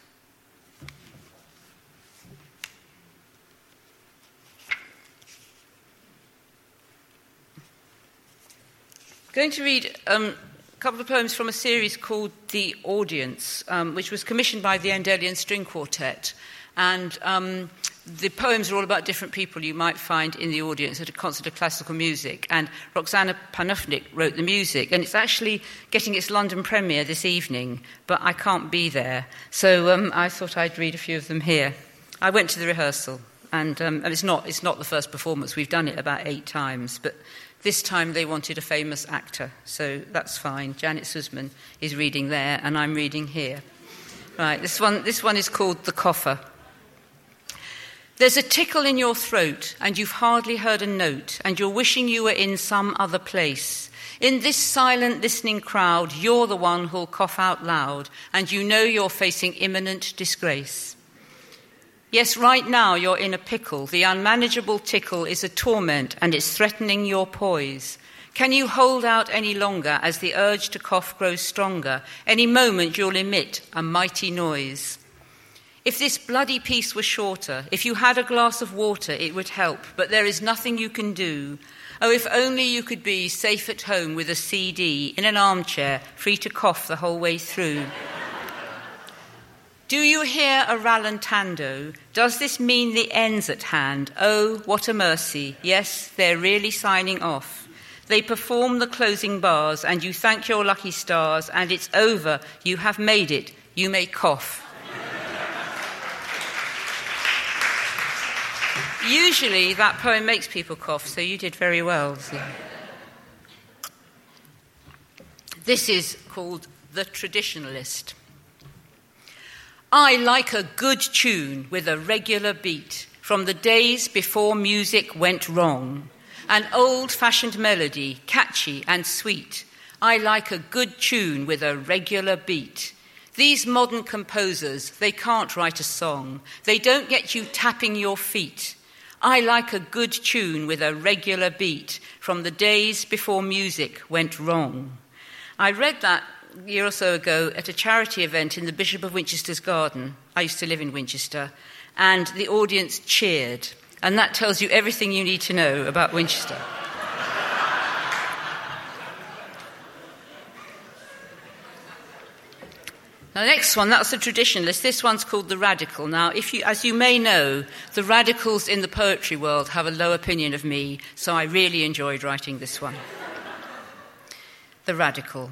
I'm going to read um, a couple of poems from a series called The Audience, um, which was commissioned by the Endellion String Quartet. And um, the poems are all about different people you might find in the audience at a concert of classical music. And Roxana Panufnik wrote the music. And it's actually getting its London premiere this evening, but I can't be there. So um, I thought I'd read a few of them here. I went to the rehearsal. And, um, and it's, not, it's not the first performance. We've done it about eight times. But this time they wanted a famous actor. So that's fine. Janet Suzman is reading there, and I'm reading here. Right, this one, this one is called The Cougher. There's a tickle in your throat, and you've hardly heard a note, and you're wishing you were in some other place. In this silent listening crowd, you're the one who'll cough out loud, and you know you're facing imminent disgrace. Yes, right now you're in a pickle. The unmanageable tickle is a torment, and it's threatening your poise. Can you hold out any longer as the urge to cough grows stronger? Any moment you'll emit a mighty noise. If this bloody piece were shorter, if you had a glass of water, it would help, but there is nothing you can do. Oh, if only you could be safe at home with a CD, in an armchair, free to cough the whole way through. Do you hear a rallentando? Does this mean the end's at hand? Oh, what a mercy. Yes, they're really signing off. They perform the closing bars, and you thank your lucky stars, and it's over. You have made it. You may cough. Usually that poem makes people cough, so you did very well. So. This is called The Traditionalist. I like a good tune with a regular beat from the days before music went wrong. An old fashioned melody, catchy and sweet. I like a good tune with a regular beat. These modern composers, they can't write a song. They don't get you tapping your feet. I like a good tune with a regular beat from the days before music went wrong. I read that a year or so ago at a charity event in the Bishop of Winchester's garden. I used to live in Winchester, and the audience cheered. And that tells you everything you need to know about Winchester. Now, the next one, that's the traditionalist. This one's called the radical. Now, if you, as you may know, the radicals in the poetry world have a low opinion of me, so I really enjoyed writing this one. the radical.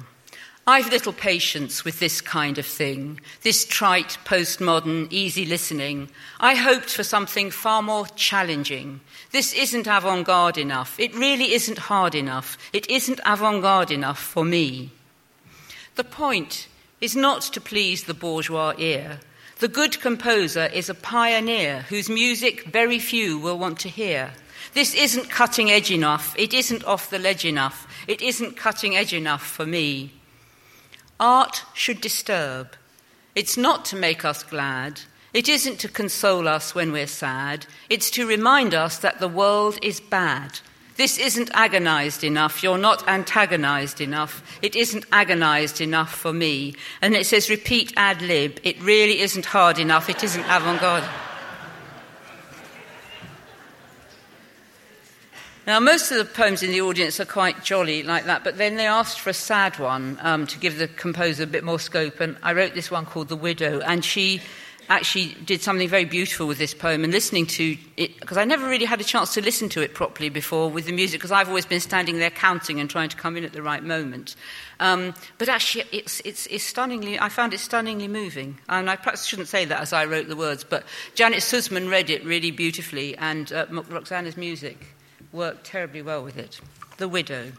I've little patience with this kind of thing, this trite, postmodern, easy listening. I hoped for something far more challenging. This isn't avant garde enough. It really isn't hard enough. It isn't avant garde enough for me. The point is not to please the bourgeois ear. The good composer is a pioneer whose music very few will want to hear. This isn't cutting edge enough. It isn't off the ledge enough. It isn't cutting edge enough for me. Art should disturb. It's not to make us glad. It isn't to console us when we're sad. It's to remind us that the world is bad. This isn't agonized enough. You're not antagonized enough. It isn't agonized enough for me. And it says repeat ad lib. It really isn't hard enough. It isn't avant garde. Now, most of the poems in the audience are quite jolly like that, but then they asked for a sad one um, to give the composer a bit more scope, and I wrote this one called The Widow, and she actually did something very beautiful with this poem and listening to it because I never really had a chance to listen to it properly before with the music because I've always been standing there counting and trying to come in at the right moment. Um, but actually, it's, it's, it's, stunningly, I found it stunningly moving. And I perhaps shouldn't say that as I wrote the words, but Janet Suzman read it really beautifully and uh, Roxana's music worked terribly well with it. The Widow.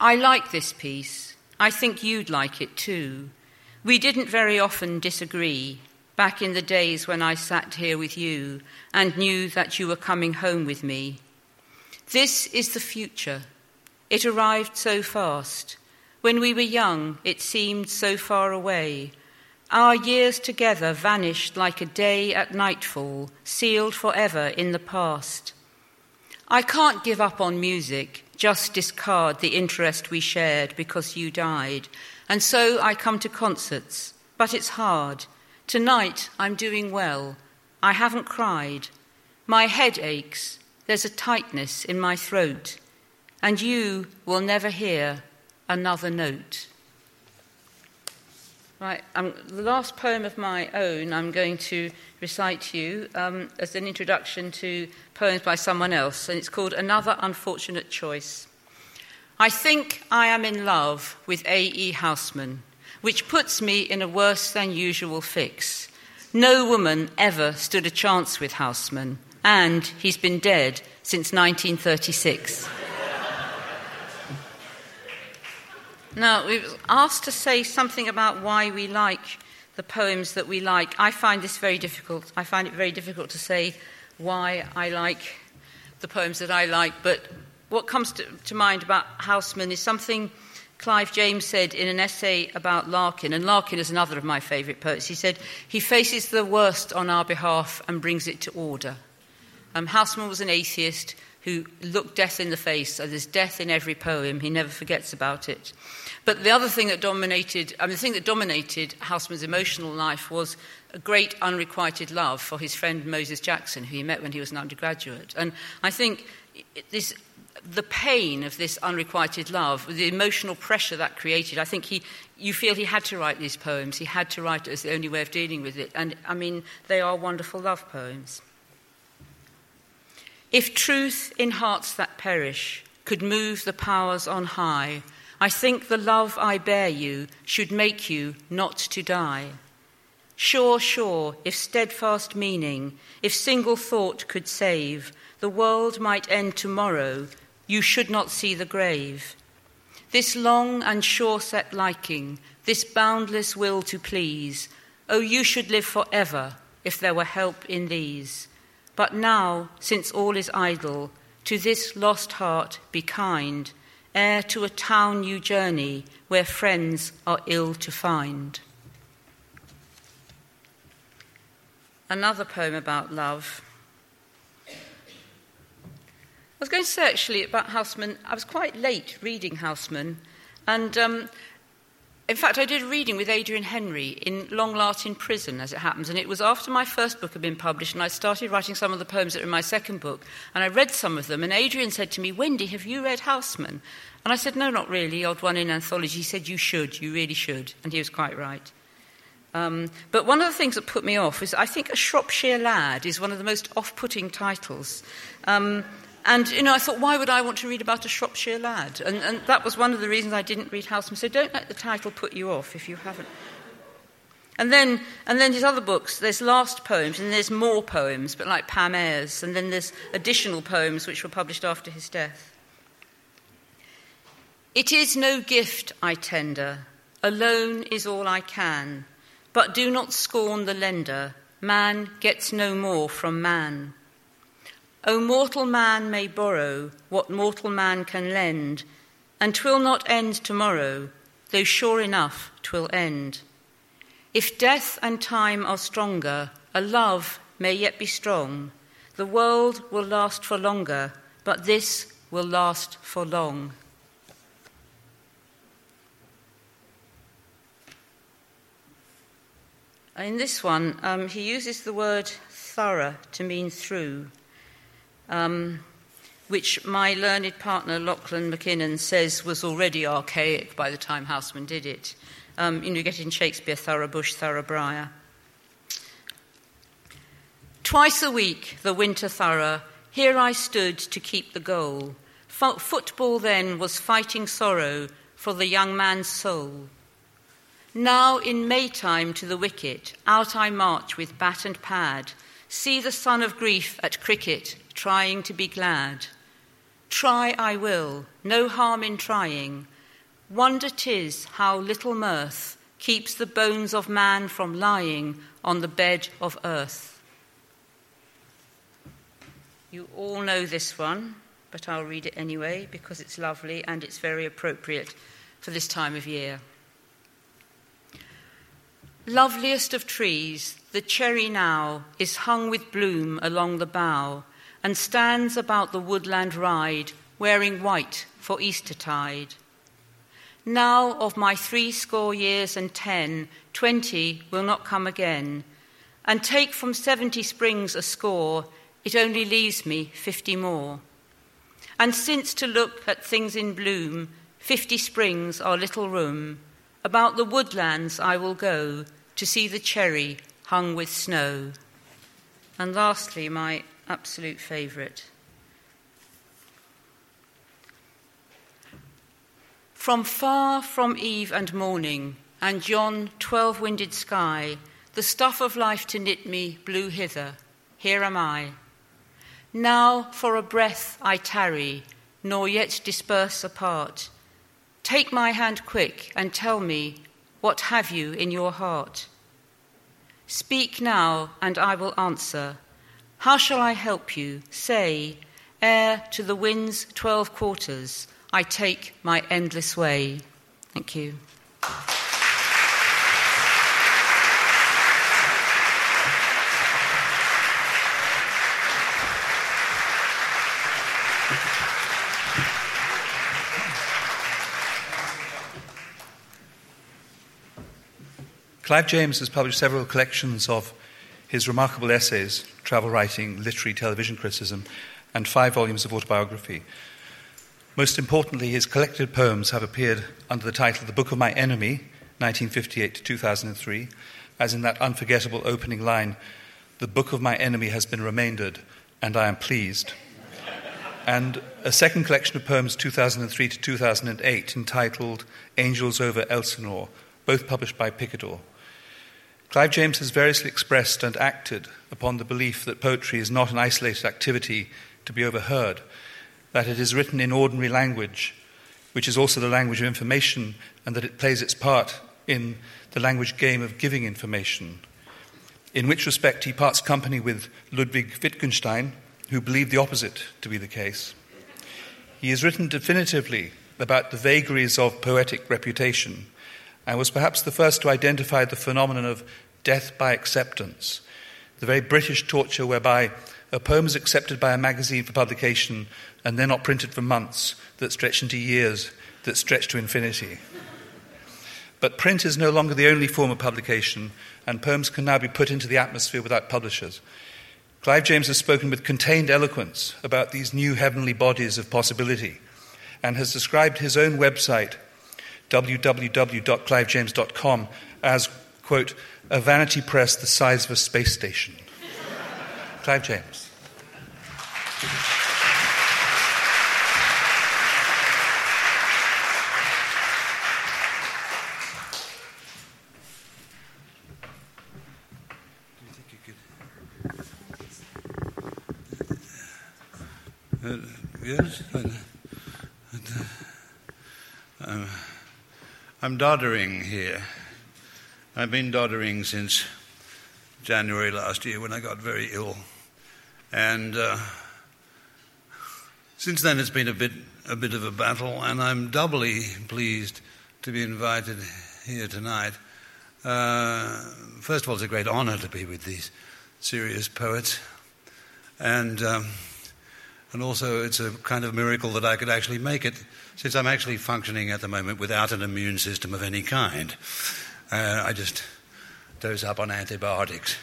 I like this piece. I think you'd like it too. We didn't very often disagree back in the days when I sat here with you and knew that you were coming home with me. This is the future. It arrived so fast. When we were young, it seemed so far away. Our years together vanished like a day at nightfall, sealed forever in the past. I can't give up on music, just discard the interest we shared because you died. And so I come to concerts, but it's hard. Tonight I'm doing well. I haven't cried. My head aches. There's a tightness in my throat. And you will never hear another note. Right, um, the last poem of my own I'm going to recite to you um, as an introduction to poems by someone else, and it's called Another Unfortunate Choice. I think I am in love with A.E. Housman, which puts me in a worse than usual fix. No woman ever stood a chance with Housman, and he's been dead since 1936. Now, we were asked to say something about why we like the poems that we like. I find this very difficult. I find it very difficult to say why I like the poems that I like, but what comes to, to mind about Housman is something Clive James said in an essay about Larkin, and Larkin is another of my favourite poets. He said, He faces the worst on our behalf and brings it to order. Um, Housman was an atheist who looked death in the face. So there's death in every poem. He never forgets about it. But the other thing that dominated, I mean, the thing that dominated Housman's emotional life was a great unrequited love for his friend Moses Jackson, who he met when he was an undergraduate. And I think this, the pain of this unrequited love, the emotional pressure that created, I think he, you feel he had to write these poems. He had to write it as the only way of dealing with it. And I mean, they are wonderful love poems. If truth in hearts that perish could move the powers on high, I think the love I bear you should make you not to die. Sure, sure, if steadfast meaning, if single thought could save, the world might end tomorrow, you should not see the grave. This long and sure set liking, this boundless will to please, oh, you should live forever if there were help in these. But now, since all is idle, to this lost heart be kind, ere to a town you journey where friends are ill to find. Another poem about love. I was going to say actually about Housman, I was quite late reading Housman, and um, in fact, I did a reading with Adrian Henri in Long Lartin Prison, as it happens, and it was after my first book had been published, and I started writing some of the poems that were in my second book, and I read some of them, and Adrian said to me, Wendy, have you read Housman? And I said, no, not really, odd one in anthology. He said, you should, you really should, and he was quite right. Um, but one of the things that put me off is I think A Shropshire Lad is one of the most off putting titles. Um, and, you know, I thought, why would I want to read about a Shropshire lad? And, and that was one of the reasons I didn't read Housman. So don't let the title put you off if you haven't. And then, and then his other books, there's last poems, and there's more poems, but like Pam and then there's additional poems which were published after his death. It is no gift I tender, alone is all I can, but do not scorn the lender, man gets no more from man. O mortal man may borrow what mortal man can lend, and twill not end tomorrow, though sure enough twill end. If death and time are stronger, a love may yet be strong. The world will last for longer, but this will last for long. In this one, um, he uses the word thorough to mean through um, which my learned partner Lachlan Mackinnon says was already archaic by the time Housman did it. Um, you know, in Shakespeare, thorough bush, thorough briar. Twice a week, the winter thorough, here I stood to keep the goal. F- football then was fighting sorrow for the young man's soul. Now in Maytime to the wicket, out I march with bat and pad, see the son of grief at cricket, trying to be glad. Try I will, no harm in trying. Wonder tis how little mirth keeps the bones of man from lying on the bed of earth. You all know this one, but I'll read it anyway because it's lovely and it's very appropriate for this time of year. Loveliest of trees, the cherry now is hung with bloom along the bough and stands about the woodland ride, wearing white for Eastertide. Now of my three score years and ten, twenty will not come again, and take from seventy springs a score, it only leaves me fifty more. And since to look at things in bloom, fifty springs are little room, about the woodlands I will go to see the cherry hung with snow. And lastly, my absolute favourite. From far from eve and morning, and yon twelve winded sky, the stuff of life to knit me blew hither. Here am I. Now for a breath I tarry, nor yet disperse apart. Take my hand quick and tell me, what have you in your heart? Speak now, and I will answer. How shall I help you? Say, ere to the wind's twelve quarters I take my endless way. Thank you. Clive James has published several collections of his remarkable essays, travel writing, literary television criticism, and five volumes of autobiography. Most importantly, his collected poems have appeared under the title The Book of My Enemy 1958 to 2003, as in that unforgettable opening line, The book of my enemy has been remaindered, and I am pleased. and a second collection of poems, 2003 to 2008, entitled Angels over Elsinore, both published by Picador. Clive James has variously expressed and acted upon the belief that poetry is not an isolated activity to be overheard, that it is written in ordinary language, which is also the language of information, and that it plays its part in the language game of giving information. In which respect he parts company with Ludwig Wittgenstein, who believed the opposite to be the case. He has written definitively about the vagaries of poetic reputation and was perhaps the first to identify the phenomenon of death by acceptance, the very British torture whereby a poem is accepted by a magazine for publication and then not printed for months, that stretch into years, that stretch to infinity. But print is no longer the only form of publication, and poems can now be put into the atmosphere without publishers. Clive James has spoken with contained eloquence about these new heavenly bodies of possibility and has described his own website, www.clivejames.com, as, quote, a vanity press the size of a space station. Clive James. Uh, uh, I'm doddering here. I've been doddering since January last year when I got very ill. And uh, since then, it's been a bit, a bit of a battle, and I'm doubly pleased to be invited here tonight. Uh, first of all, it's a great honor to be with these serious poets. And. Um, and also, it's a kind of miracle that I could actually make it, since I'm actually functioning at the moment without an immune system of any kind. Uh, I just dose up on antibiotics.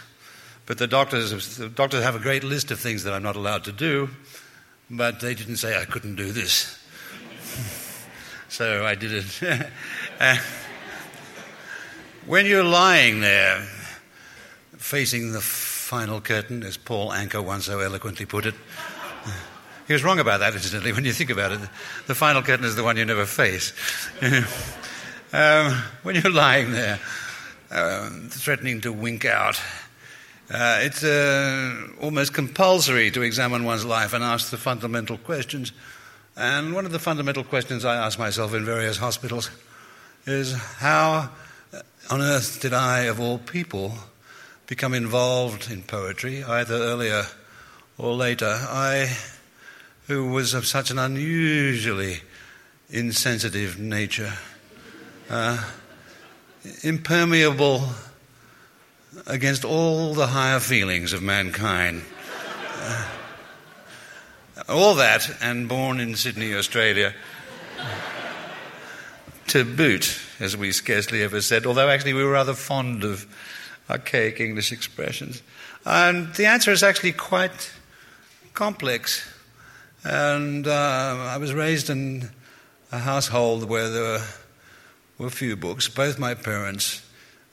But the doctors, the doctors have a great list of things that I'm not allowed to do, but they didn't say I couldn't do this. so I did it. uh, when you're lying there, facing the final curtain, as Paul Anka once so eloquently put it, he was wrong about that, incidentally, when you think about it. The final curtain is the one you never face. um, when you're lying there, um, threatening to wink out, uh, it's uh, almost compulsory to examine one's life and ask the fundamental questions. And one of the fundamental questions I ask myself in various hospitals is how on earth did I, of all people, become involved in poetry, either earlier or later? I who was of such an unusually insensitive nature, uh, impermeable against all the higher feelings of mankind. Uh, all that, and born in Sydney, Australia. to boot, as we scarcely ever said, although actually we were rather fond of archaic English expressions. And the answer is actually quite complex. And uh, I was raised in a household where there were, were few books. Both my parents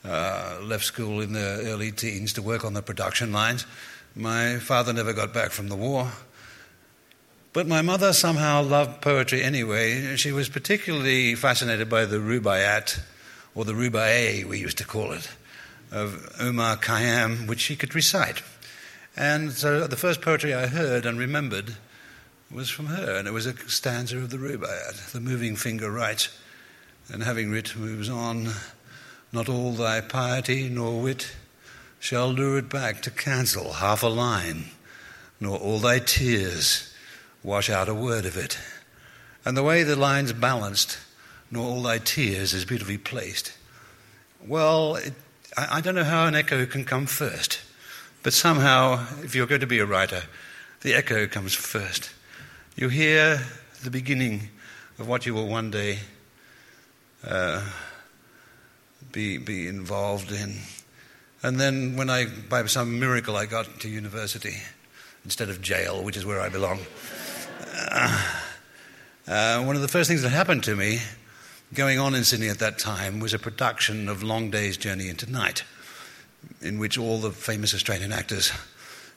uh, left school in their early teens to work on the production lines. My father never got back from the war. But my mother somehow loved poetry anyway. She was particularly fascinated by the rubaiyat, or the rubaiyat, we used to call it, of Omar Khayyam, which she could recite. And so the first poetry I heard and remembered was from her, and it was a stanza of the Rubaiyat. The moving finger writes, and having writ moves on, not all thy piety nor wit shall lure it back to cancel half a line, nor all thy tears wash out a word of it. And the way the line's balanced, nor all thy tears is beautifully placed. Well, it, I, I don't know how an echo can come first, but somehow, if you're going to be a writer, the echo comes first. You hear the beginning of what you will one day uh, be, be involved in. And then, when I, by some miracle, I got to university instead of jail, which is where I belong, uh, uh, one of the first things that happened to me going on in Sydney at that time was a production of Long Day's Journey into Night, in which all the famous Australian actors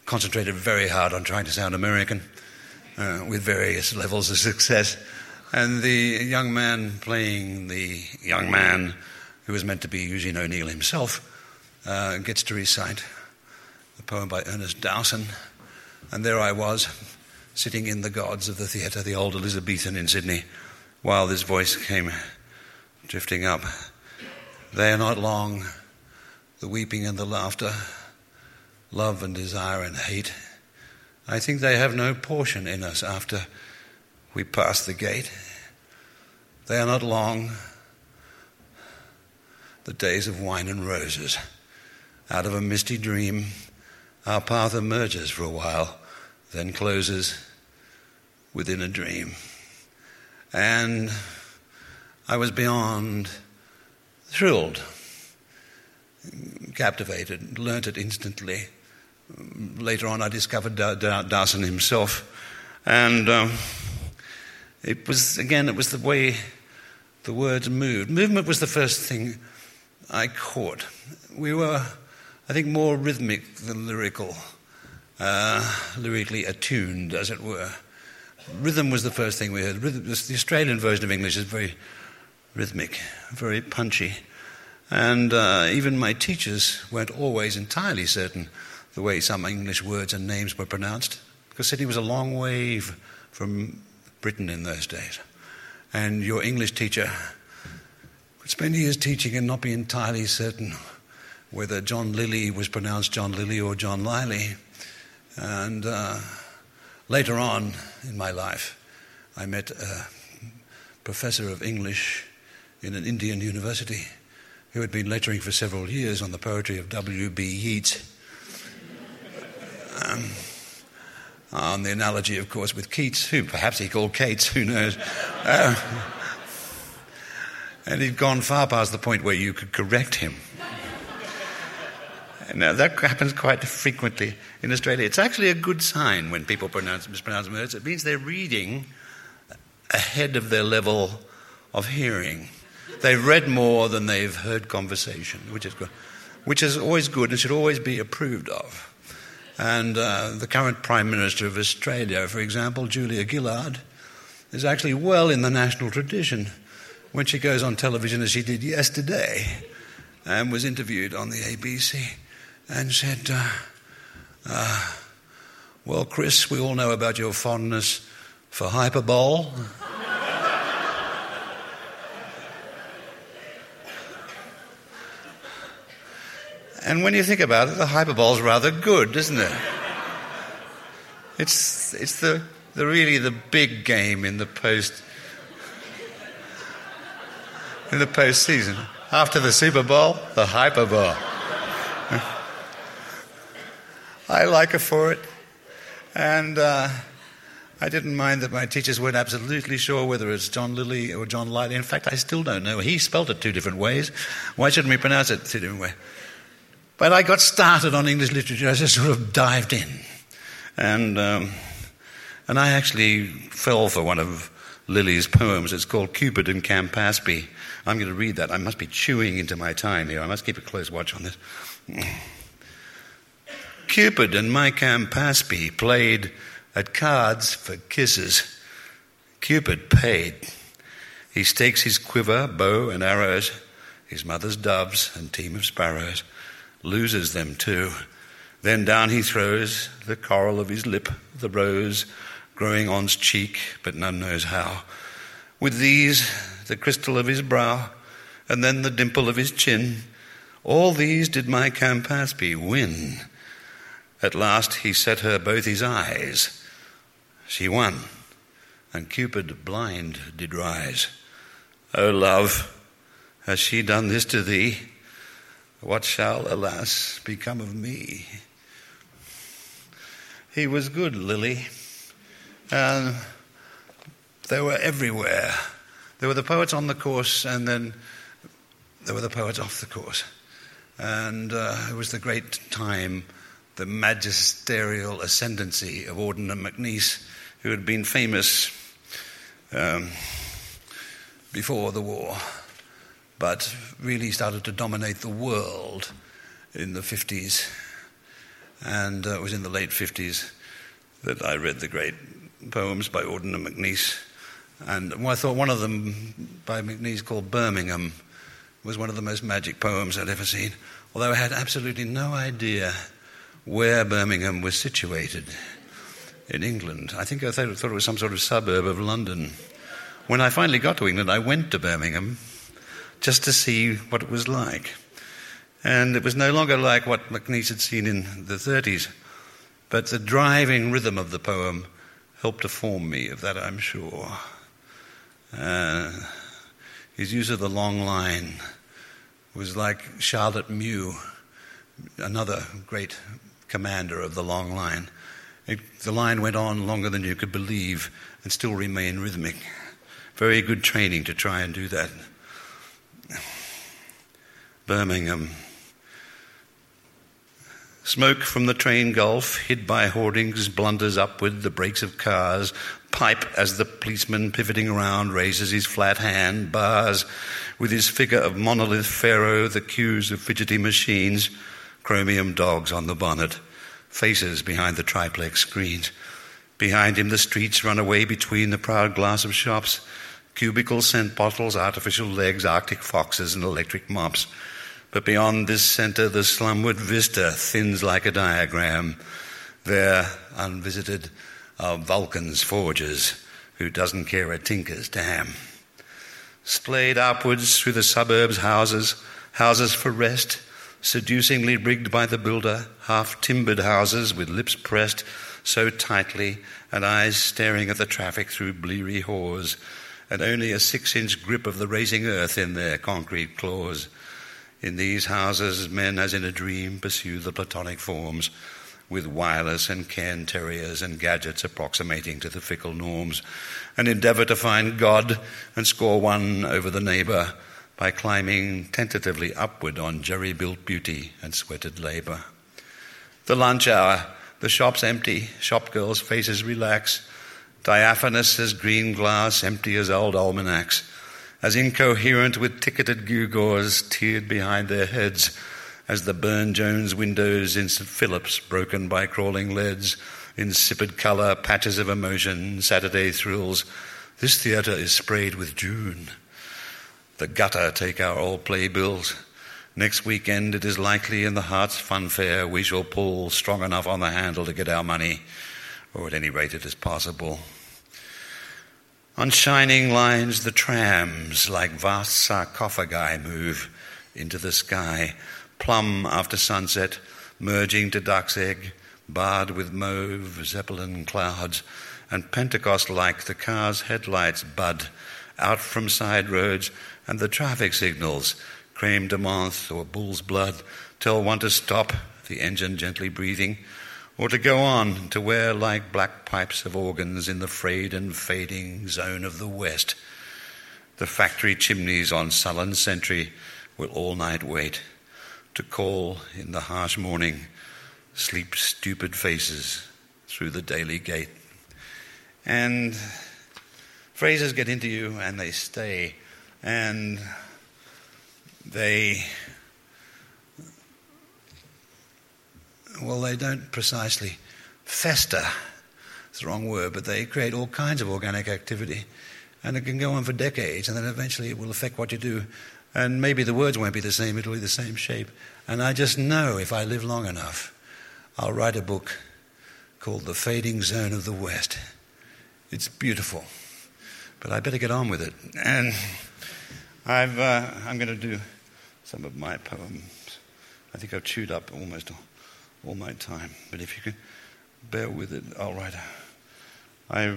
concentrated very hard on trying to sound American uh, with various levels of success. And the young man playing the young man who was meant to be Eugene O'Neill himself uh, gets to recite the poem by Ernest Dowson. And there I was, sitting in the gods of the theatre, the old Elizabethan in Sydney, while this voice came drifting up. They are not long, the weeping and the laughter, love and desire and hate. I think they have no portion in us after we pass the gate. They are not long, the days of wine and roses. Out of a misty dream, our path emerges for a while, then closes within a dream. And I was beyond thrilled, captivated, learnt it instantly. Later on, I discovered Dowson himself. And um, it was, again, it was the way the words moved. Movement was the first thing I caught. We were, I think, more rhythmic than lyrical, uh, lyrically attuned, as it were. Rhythm was the first thing we heard. Rhythm, the Australian version of English is very rhythmic, very punchy. And uh, even my teachers weren't always entirely certain the way some English words and names were pronounced, because Sydney was a long way from Britain in those days. And your English teacher would spend years teaching and not be entirely certain whether John Lilly was pronounced John Lilly or John Liley. And uh, later on in my life, I met a professor of English in an Indian university who had been lecturing for several years on the poetry of W.B. Yeats. Um, on the analogy, of course, with Keats, who perhaps he called Keats, who knows. Uh, and he'd gone far past the point where you could correct him. Now, that happens quite frequently in Australia. It's actually a good sign when people pronounce, mispronounce words. It means they're reading ahead of their level of hearing. They've read more than they've heard conversation, which is good, which is always good and should always be approved of. And uh, the current Prime Minister of Australia, for example, Julia Gillard, is actually well in the national tradition when she goes on television, as she did yesterday, and was interviewed on the ABC, and said, uh, uh, Well, Chris, we all know about your fondness for hyperbole. And when you think about it, the hyperbole is rather good, isn't it? It's, it's the, the really the big game in the post in the postseason. After the Super Bowl, the hyperbole. I like her for it. And uh, I didn't mind that my teachers weren't absolutely sure whether it's John Lilly or John Light. In fact, I still don't know. He spelled it two different ways. Why shouldn't we pronounce it two different ways? But I got started on English literature. I just sort of dived in. And, um, and I actually fell for one of Lyly's poems. It's called Cupid and Campaspe. I'm going to read that. I must be chewing into my time here. I must keep a close watch on this. Cupid and my Campaspe played at cards for kisses. Cupid paid. He stakes his quiver, bow, and arrows, his mother's doves and team of sparrows loses them too. Then down he throws the coral of his lip, the rose growing on's cheek, but none knows how. With these, the crystal of his brow, and then the dimple of his chin, all these did my Campaspe win. At last he set her both his eyes. She won, and Cupid blind did rise. O love, has she done this to thee? What shall, alas, become of me? He was good, Lyly. And they were everywhere. There were the poets on the course, and then there were the poets off the course. And uh, it was the great time, the magisterial ascendancy of and MacNeice, who had been famous um, before the war, but really started to dominate the world in the 50s. And uh, it was in the late 50s that I read the great poems by Auden and MacNeice. And I thought one of them by MacNeice called Birmingham was one of the most magic poems I'd ever seen, although I had absolutely no idea where Birmingham was situated in England. I think I thought it was some sort of suburb of London. When I finally got to England, I went to Birmingham just to see what it was like. And it was no longer like what MacNeice had seen in the 30s, but the driving rhythm of the poem helped to form me of that, I'm sure. Uh, his use of the long line was like Charlotte Mew, another great commander of the long line. It, the line went on longer than you could believe and still remain rhythmic. Very good training to try and do that. Birmingham. Smoke from the train gulf, hid by hoardings, blunders upward the brakes of cars. Pipe as the policeman pivoting around raises his flat hand, bars with his figure of monolith pharaoh the queues of fidgety machines, chromium dogs on the bonnet, faces behind the triplex screens. Behind him, the streets run away between the proud glass of shops, cubicle scent bottles, artificial legs, arctic foxes, and electric mops. But beyond this center, the slumward vista thins like a diagram. There, unvisited, are Vulcan's forges, who doesn't care a tinker's damn. Splayed upwards through the suburbs, houses, houses for rest, seducingly rigged by the builder, half timbered houses with lips pressed so tightly and eyes staring at the traffic through bleary hores, and only a six inch grip of the raising earth in their concrete claws. In these houses, men, as in a dream, pursue the platonic forms, with wireless and cairn terriers and gadgets approximating to the fickle norms, and endeavor to find God and score one over the neighbor by climbing tentatively upward on jerry built beauty and sweated labor. The lunch hour, the shop's empty, shop girls' faces relax, diaphanous as green glass, empty as old almanacs as incoherent with ticketed gewgaws tiered behind their heads as the Burne Jones windows in St. Philip's broken by crawling leads, insipid colour, patches of emotion, Saturday thrills. This theatre is sprayed with June. The gutter take our old playbills. Next weekend it is likely in the Heart's Fun Fair we shall pull strong enough on the handle to get our money, or at any rate it is possible. On shining lines, the trams, like vast sarcophagi, move into the sky, plum after sunset, merging to duck's egg, barred with mauve zeppelin clouds, and Pentecost like the car's headlights bud out from side roads, and the traffic signals, creme de menthe or bull's blood, tell one to stop, the engine gently breathing or to go on to where like black pipes of organs in the frayed and fading zone of the West. The factory chimneys on sullen sentry will all night wait to call in the harsh morning sleep stupid faces through the daily gate. And phrases get into you and they stay and they well, they don't precisely fester. It's the wrong word, but they create all kinds of organic activity. And it can go on for decades, and then eventually it will affect what you do. And maybe the words won't be the same, it'll be the same shape. And I just know if I live long enough, I'll write a book called The Fading Zone of the West. It's beautiful, but I better get on with it. And I've, uh, I'm going to do some of my poems. I think I've chewed up almost all all my time. But if you can bear with it, all right. I,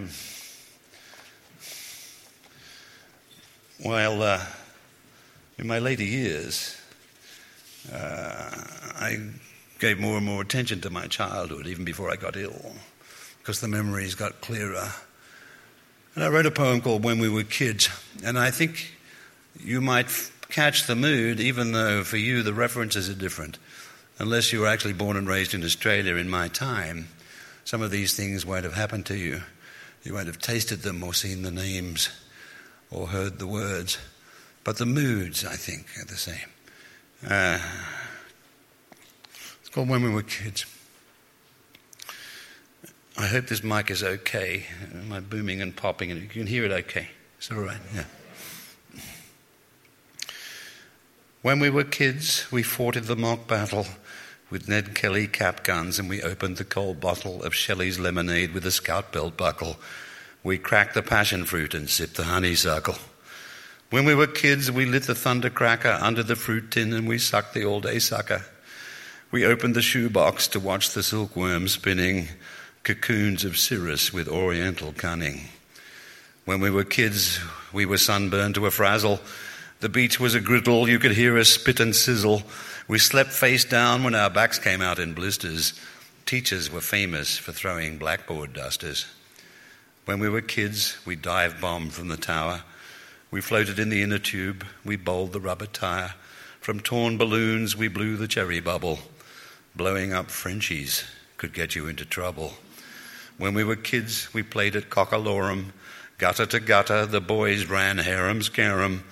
while uh, in my later years, uh, I gave more and more attention to my childhood, even before I got ill, because the memories got clearer. And I wrote a poem called When We Were Kids, and I think you might f- catch the mood, even though for you the references are different unless you were actually born and raised in Australia in my time, some of these things won't have happened to you. You won't have tasted them or seen the names or heard the words, but the moods, I think, are the same. Uh, it's called When We Were Kids. I hope this mic is okay. Am I booming and popping? And you can hear it okay. It's all right, yeah. When we were kids, we fought in the mock battle with Ned Kelly cap guns, and we opened the cold bottle of Shelley's lemonade with a scout belt buckle. We cracked the passion fruit and sipped the honeysuckle. When we were kids, we lit the thunder cracker under the fruit tin and we sucked the all day sucker. We opened the shoebox to watch the silkworm spinning cocoons of cirrus with oriental cunning. When we were kids, we were sunburned to a frazzle. The beach was a griddle, you could hear us spit and sizzle. We slept face down when our backs came out in blisters. Teachers were famous for throwing blackboard dusters. When we were kids, we dive bombed from the tower. We floated in the inner tube. We bowled the rubber tire. From torn balloons, we blew the cherry bubble. Blowing up Frenchies could get you into trouble. When we were kids, we played at Cockalorum. Gutter to gutter, the boys ran harem scarum.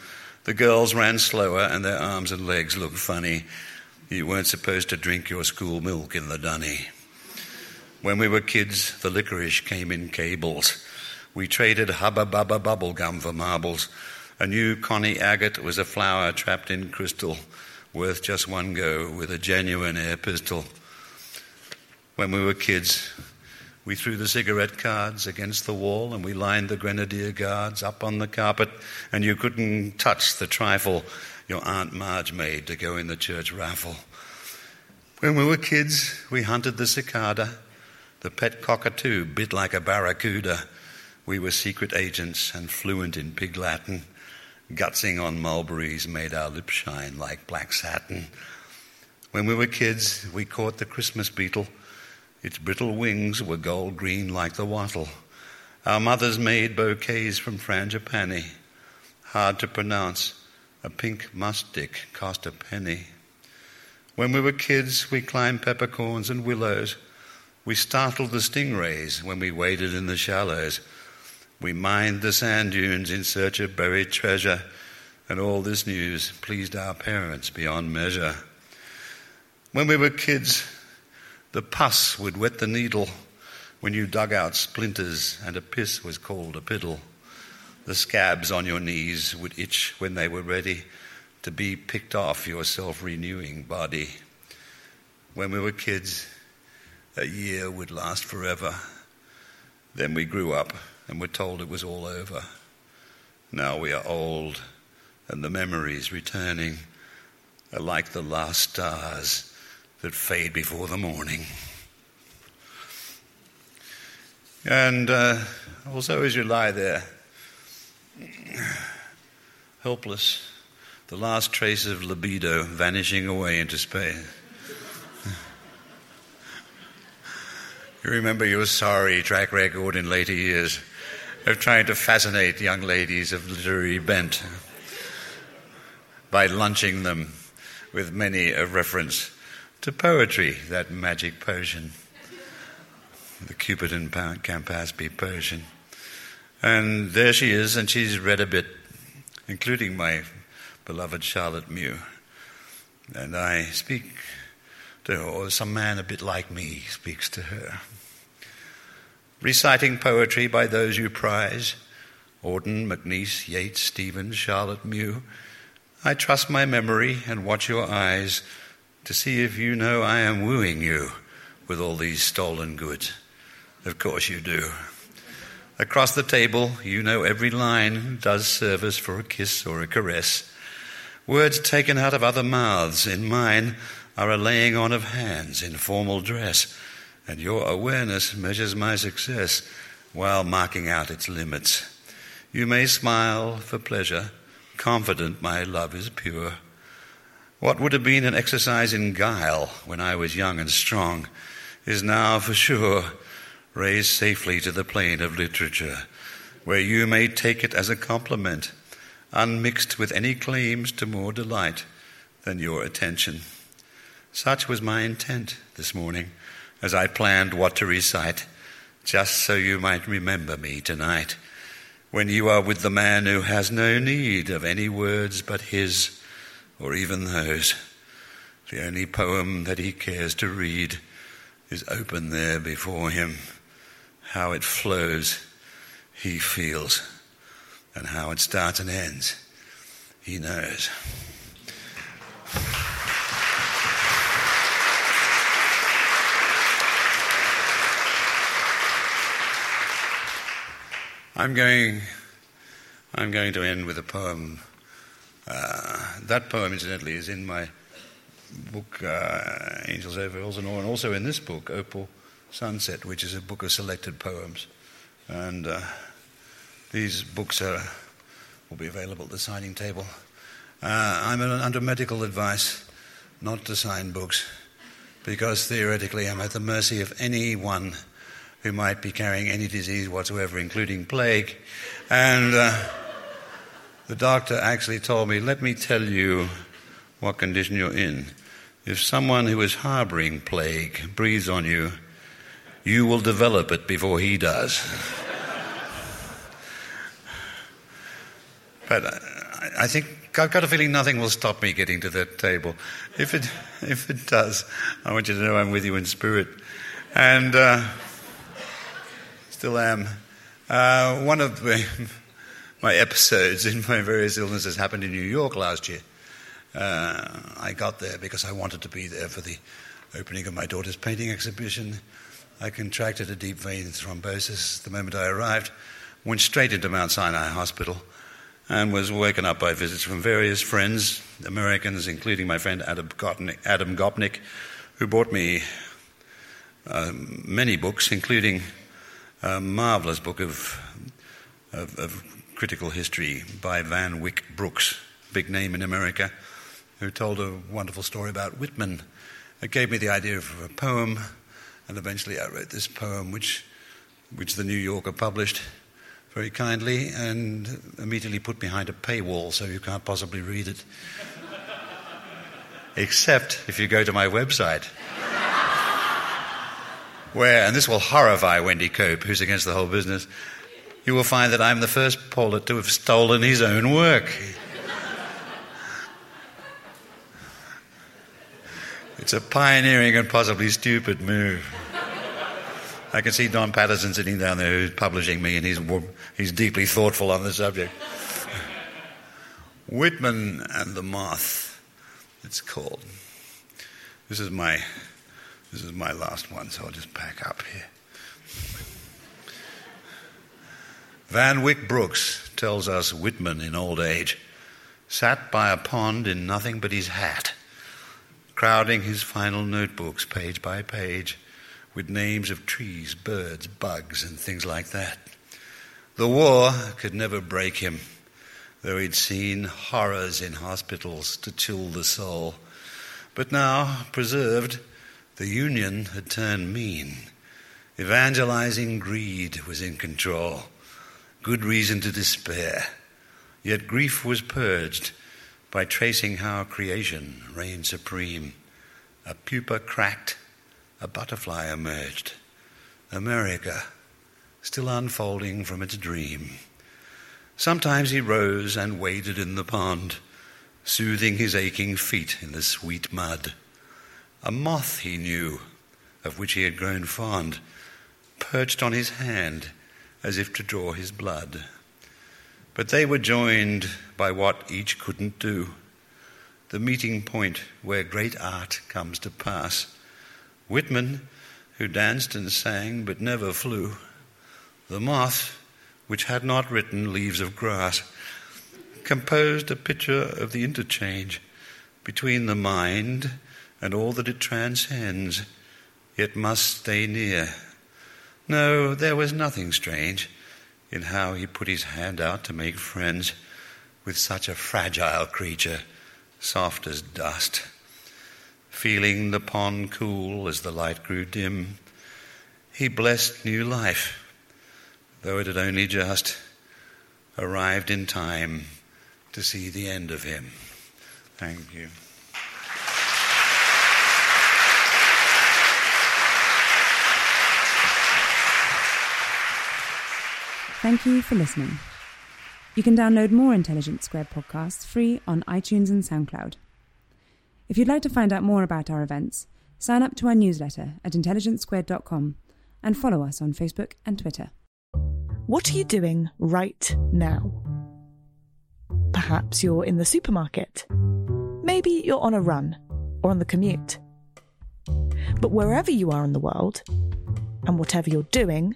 The girls ran slower and their arms and legs looked funny. You weren't supposed to drink your school milk in the dunny. When we were kids, the licorice came in cables. We traded hubba bubba bubble gum for marbles. A new Connie agate was a flower trapped in crystal, worth just one go with a genuine air pistol. When we were kids, we threw the cigarette cards against the wall and we lined the grenadier guards up on the carpet, and you couldn't touch the trifle your Aunt Marge made to go in the church raffle. When we were kids, we hunted the cicada. The pet cockatoo bit like a barracuda. We were secret agents and fluent in pig Latin. Gutsing on mulberries made our lips shine like black satin. When we were kids, we caught the Christmas beetle. Its brittle wings were gold green like the wattle. Our mothers made bouquets from frangipani. Hard to pronounce, a pink musk stick cost a penny. When we were kids, we climbed peppercorns and willows. We startled the stingrays when we waded in the shallows. We mined the sand dunes in search of buried treasure, and all this news pleased our parents beyond measure. When we were kids, the pus would wet the needle when you dug out splinters, and a piss was called a piddle. The scabs on your knees would itch when they were ready to be picked off your self renewing body. When we were kids, a year would last forever. Then we grew up and were told it was all over. Now we are old, and the memories returning are like the last stars that fade before the morning. And uh, also, as you lie there, helpless, the last trace of libido vanishing away into space. you remember your sorry track record in later years of trying to fascinate young ladies of literary bent by lunching them with many a reference to poetry, that magic potion. The Cupid and Campaspe potion. And there she is, and she's read a bit, including my beloved Charlotte Mew. And I speak to her, or some man a bit like me speaks to her. Reciting poetry by those you prize Auden, MacNeice, Yeats, Stevens, Charlotte Mew. I trust my memory and watch your eyes to see if you know I am wooing you with all these stolen goods. Of course you do. Across the table, you know every line does service for a kiss or a caress. Words taken out of other mouths in mine are a laying on of hands in formal dress, and your awareness measures my success while marking out its limits. You may smile for pleasure, confident my love is pure. What would have been an exercise in guile when I was young and strong is now for sure raised safely to the plane of literature, where you may take it as a compliment, unmixed with any claims to more delight than your attention. Such was my intent this morning as I planned what to recite, just so you might remember me tonight. when you are with the man who has no need of any words but his, or even those. The only poem that he cares to read is open there before him. How it flows, he feels, and how it starts and ends, he knows. I'm going, I'm going to end with a poem. Uh, that poem, incidentally, is in my book, uh, Angels Over Elsinore and also in this book, Opal Sunset, which is a book of selected poems. And uh, these books are, will be available at the signing table. Uh, I'm under medical advice not to sign books because theoretically I'm at the mercy of anyone who might be carrying any disease whatsoever, including plague. And uh, the doctor actually told me, Let me tell you what condition you're in. If someone who is harboring plague breathes on you, you will develop it before he does. but I, I think I've got a feeling nothing will stop me getting to that table. If it, if it does, I want you to know I'm with you in spirit. And. Uh, still am. Uh, one of my, my, episodes in my various illnesses happened in New York last year. Uh, I got there because I wanted to be there for the opening of my daughter's painting exhibition. I contracted a deep vein thrombosis the moment I arrived, went straight into Mount Sinai Hospital, and was woken up by visits from various friends, Americans, including my friend Adam Gopnik, who bought me uh, many books, including a marvelous book of, of, of critical history by Van Wyck Brooks, big name in America, who told a wonderful story about Whitman. It gave me the idea of a poem, and eventually I wrote this poem, which, which the New Yorker published very kindly and immediately put behind a paywall so you can't possibly read it. Except if you go to my website where, and this will horrify Wendy Cope, who's against the whole business, you will find that I'm the first poet to have stolen his own work. It's a pioneering and possibly stupid move. I can see Don Paterson sitting down there who's publishing me, and he's, he's deeply thoughtful on the subject. Whitman and the Moth, it's called. This is my this is my last one, so I'll just pack up here. Van Wyck Brooks tells us Whitman in old age sat by a pond in nothing but his hat, crowding his final notebooks page by page with names of trees, birds, bugs, and things like that. The war could never break him, though he'd seen horrors in hospitals to chill the soul. But now, preserved, the Union had turned mean. Evangelizing greed was in control. Good reason to despair. Yet grief was purged by tracing how creation reigned supreme. A pupa cracked, a butterfly emerged. America, still unfolding from its dream. Sometimes he rose and waded in the pond, soothing his aching feet in the sweet mud. A moth he knew, of which he had grown fond, perched on his hand as if to draw his blood. But they were joined by what each couldn't do the meeting point where great art comes to pass. Whitman, who danced and sang but never flew, the moth, which had not written leaves of grass, composed a picture of the interchange between the mind and all that it transcends, yet must stay near. No, there was nothing strange in how he put his hand out to make friends with such a fragile creature, soft as dust. Feeling the pond cool as the light grew dim, he blessed new life, though it had only just arrived in time to see the end of him. Thank you. Thank you for listening. You can download more Intelligence Squared podcasts free on iTunes and SoundCloud. If you'd like to find out more about our events, sign up to our newsletter at intelligencesquared.com and follow us on Facebook and Twitter. What are you doing right now? Perhaps you're in the supermarket. Maybe you're on a run or on the commute. But wherever you are in the world, and whatever you're doing,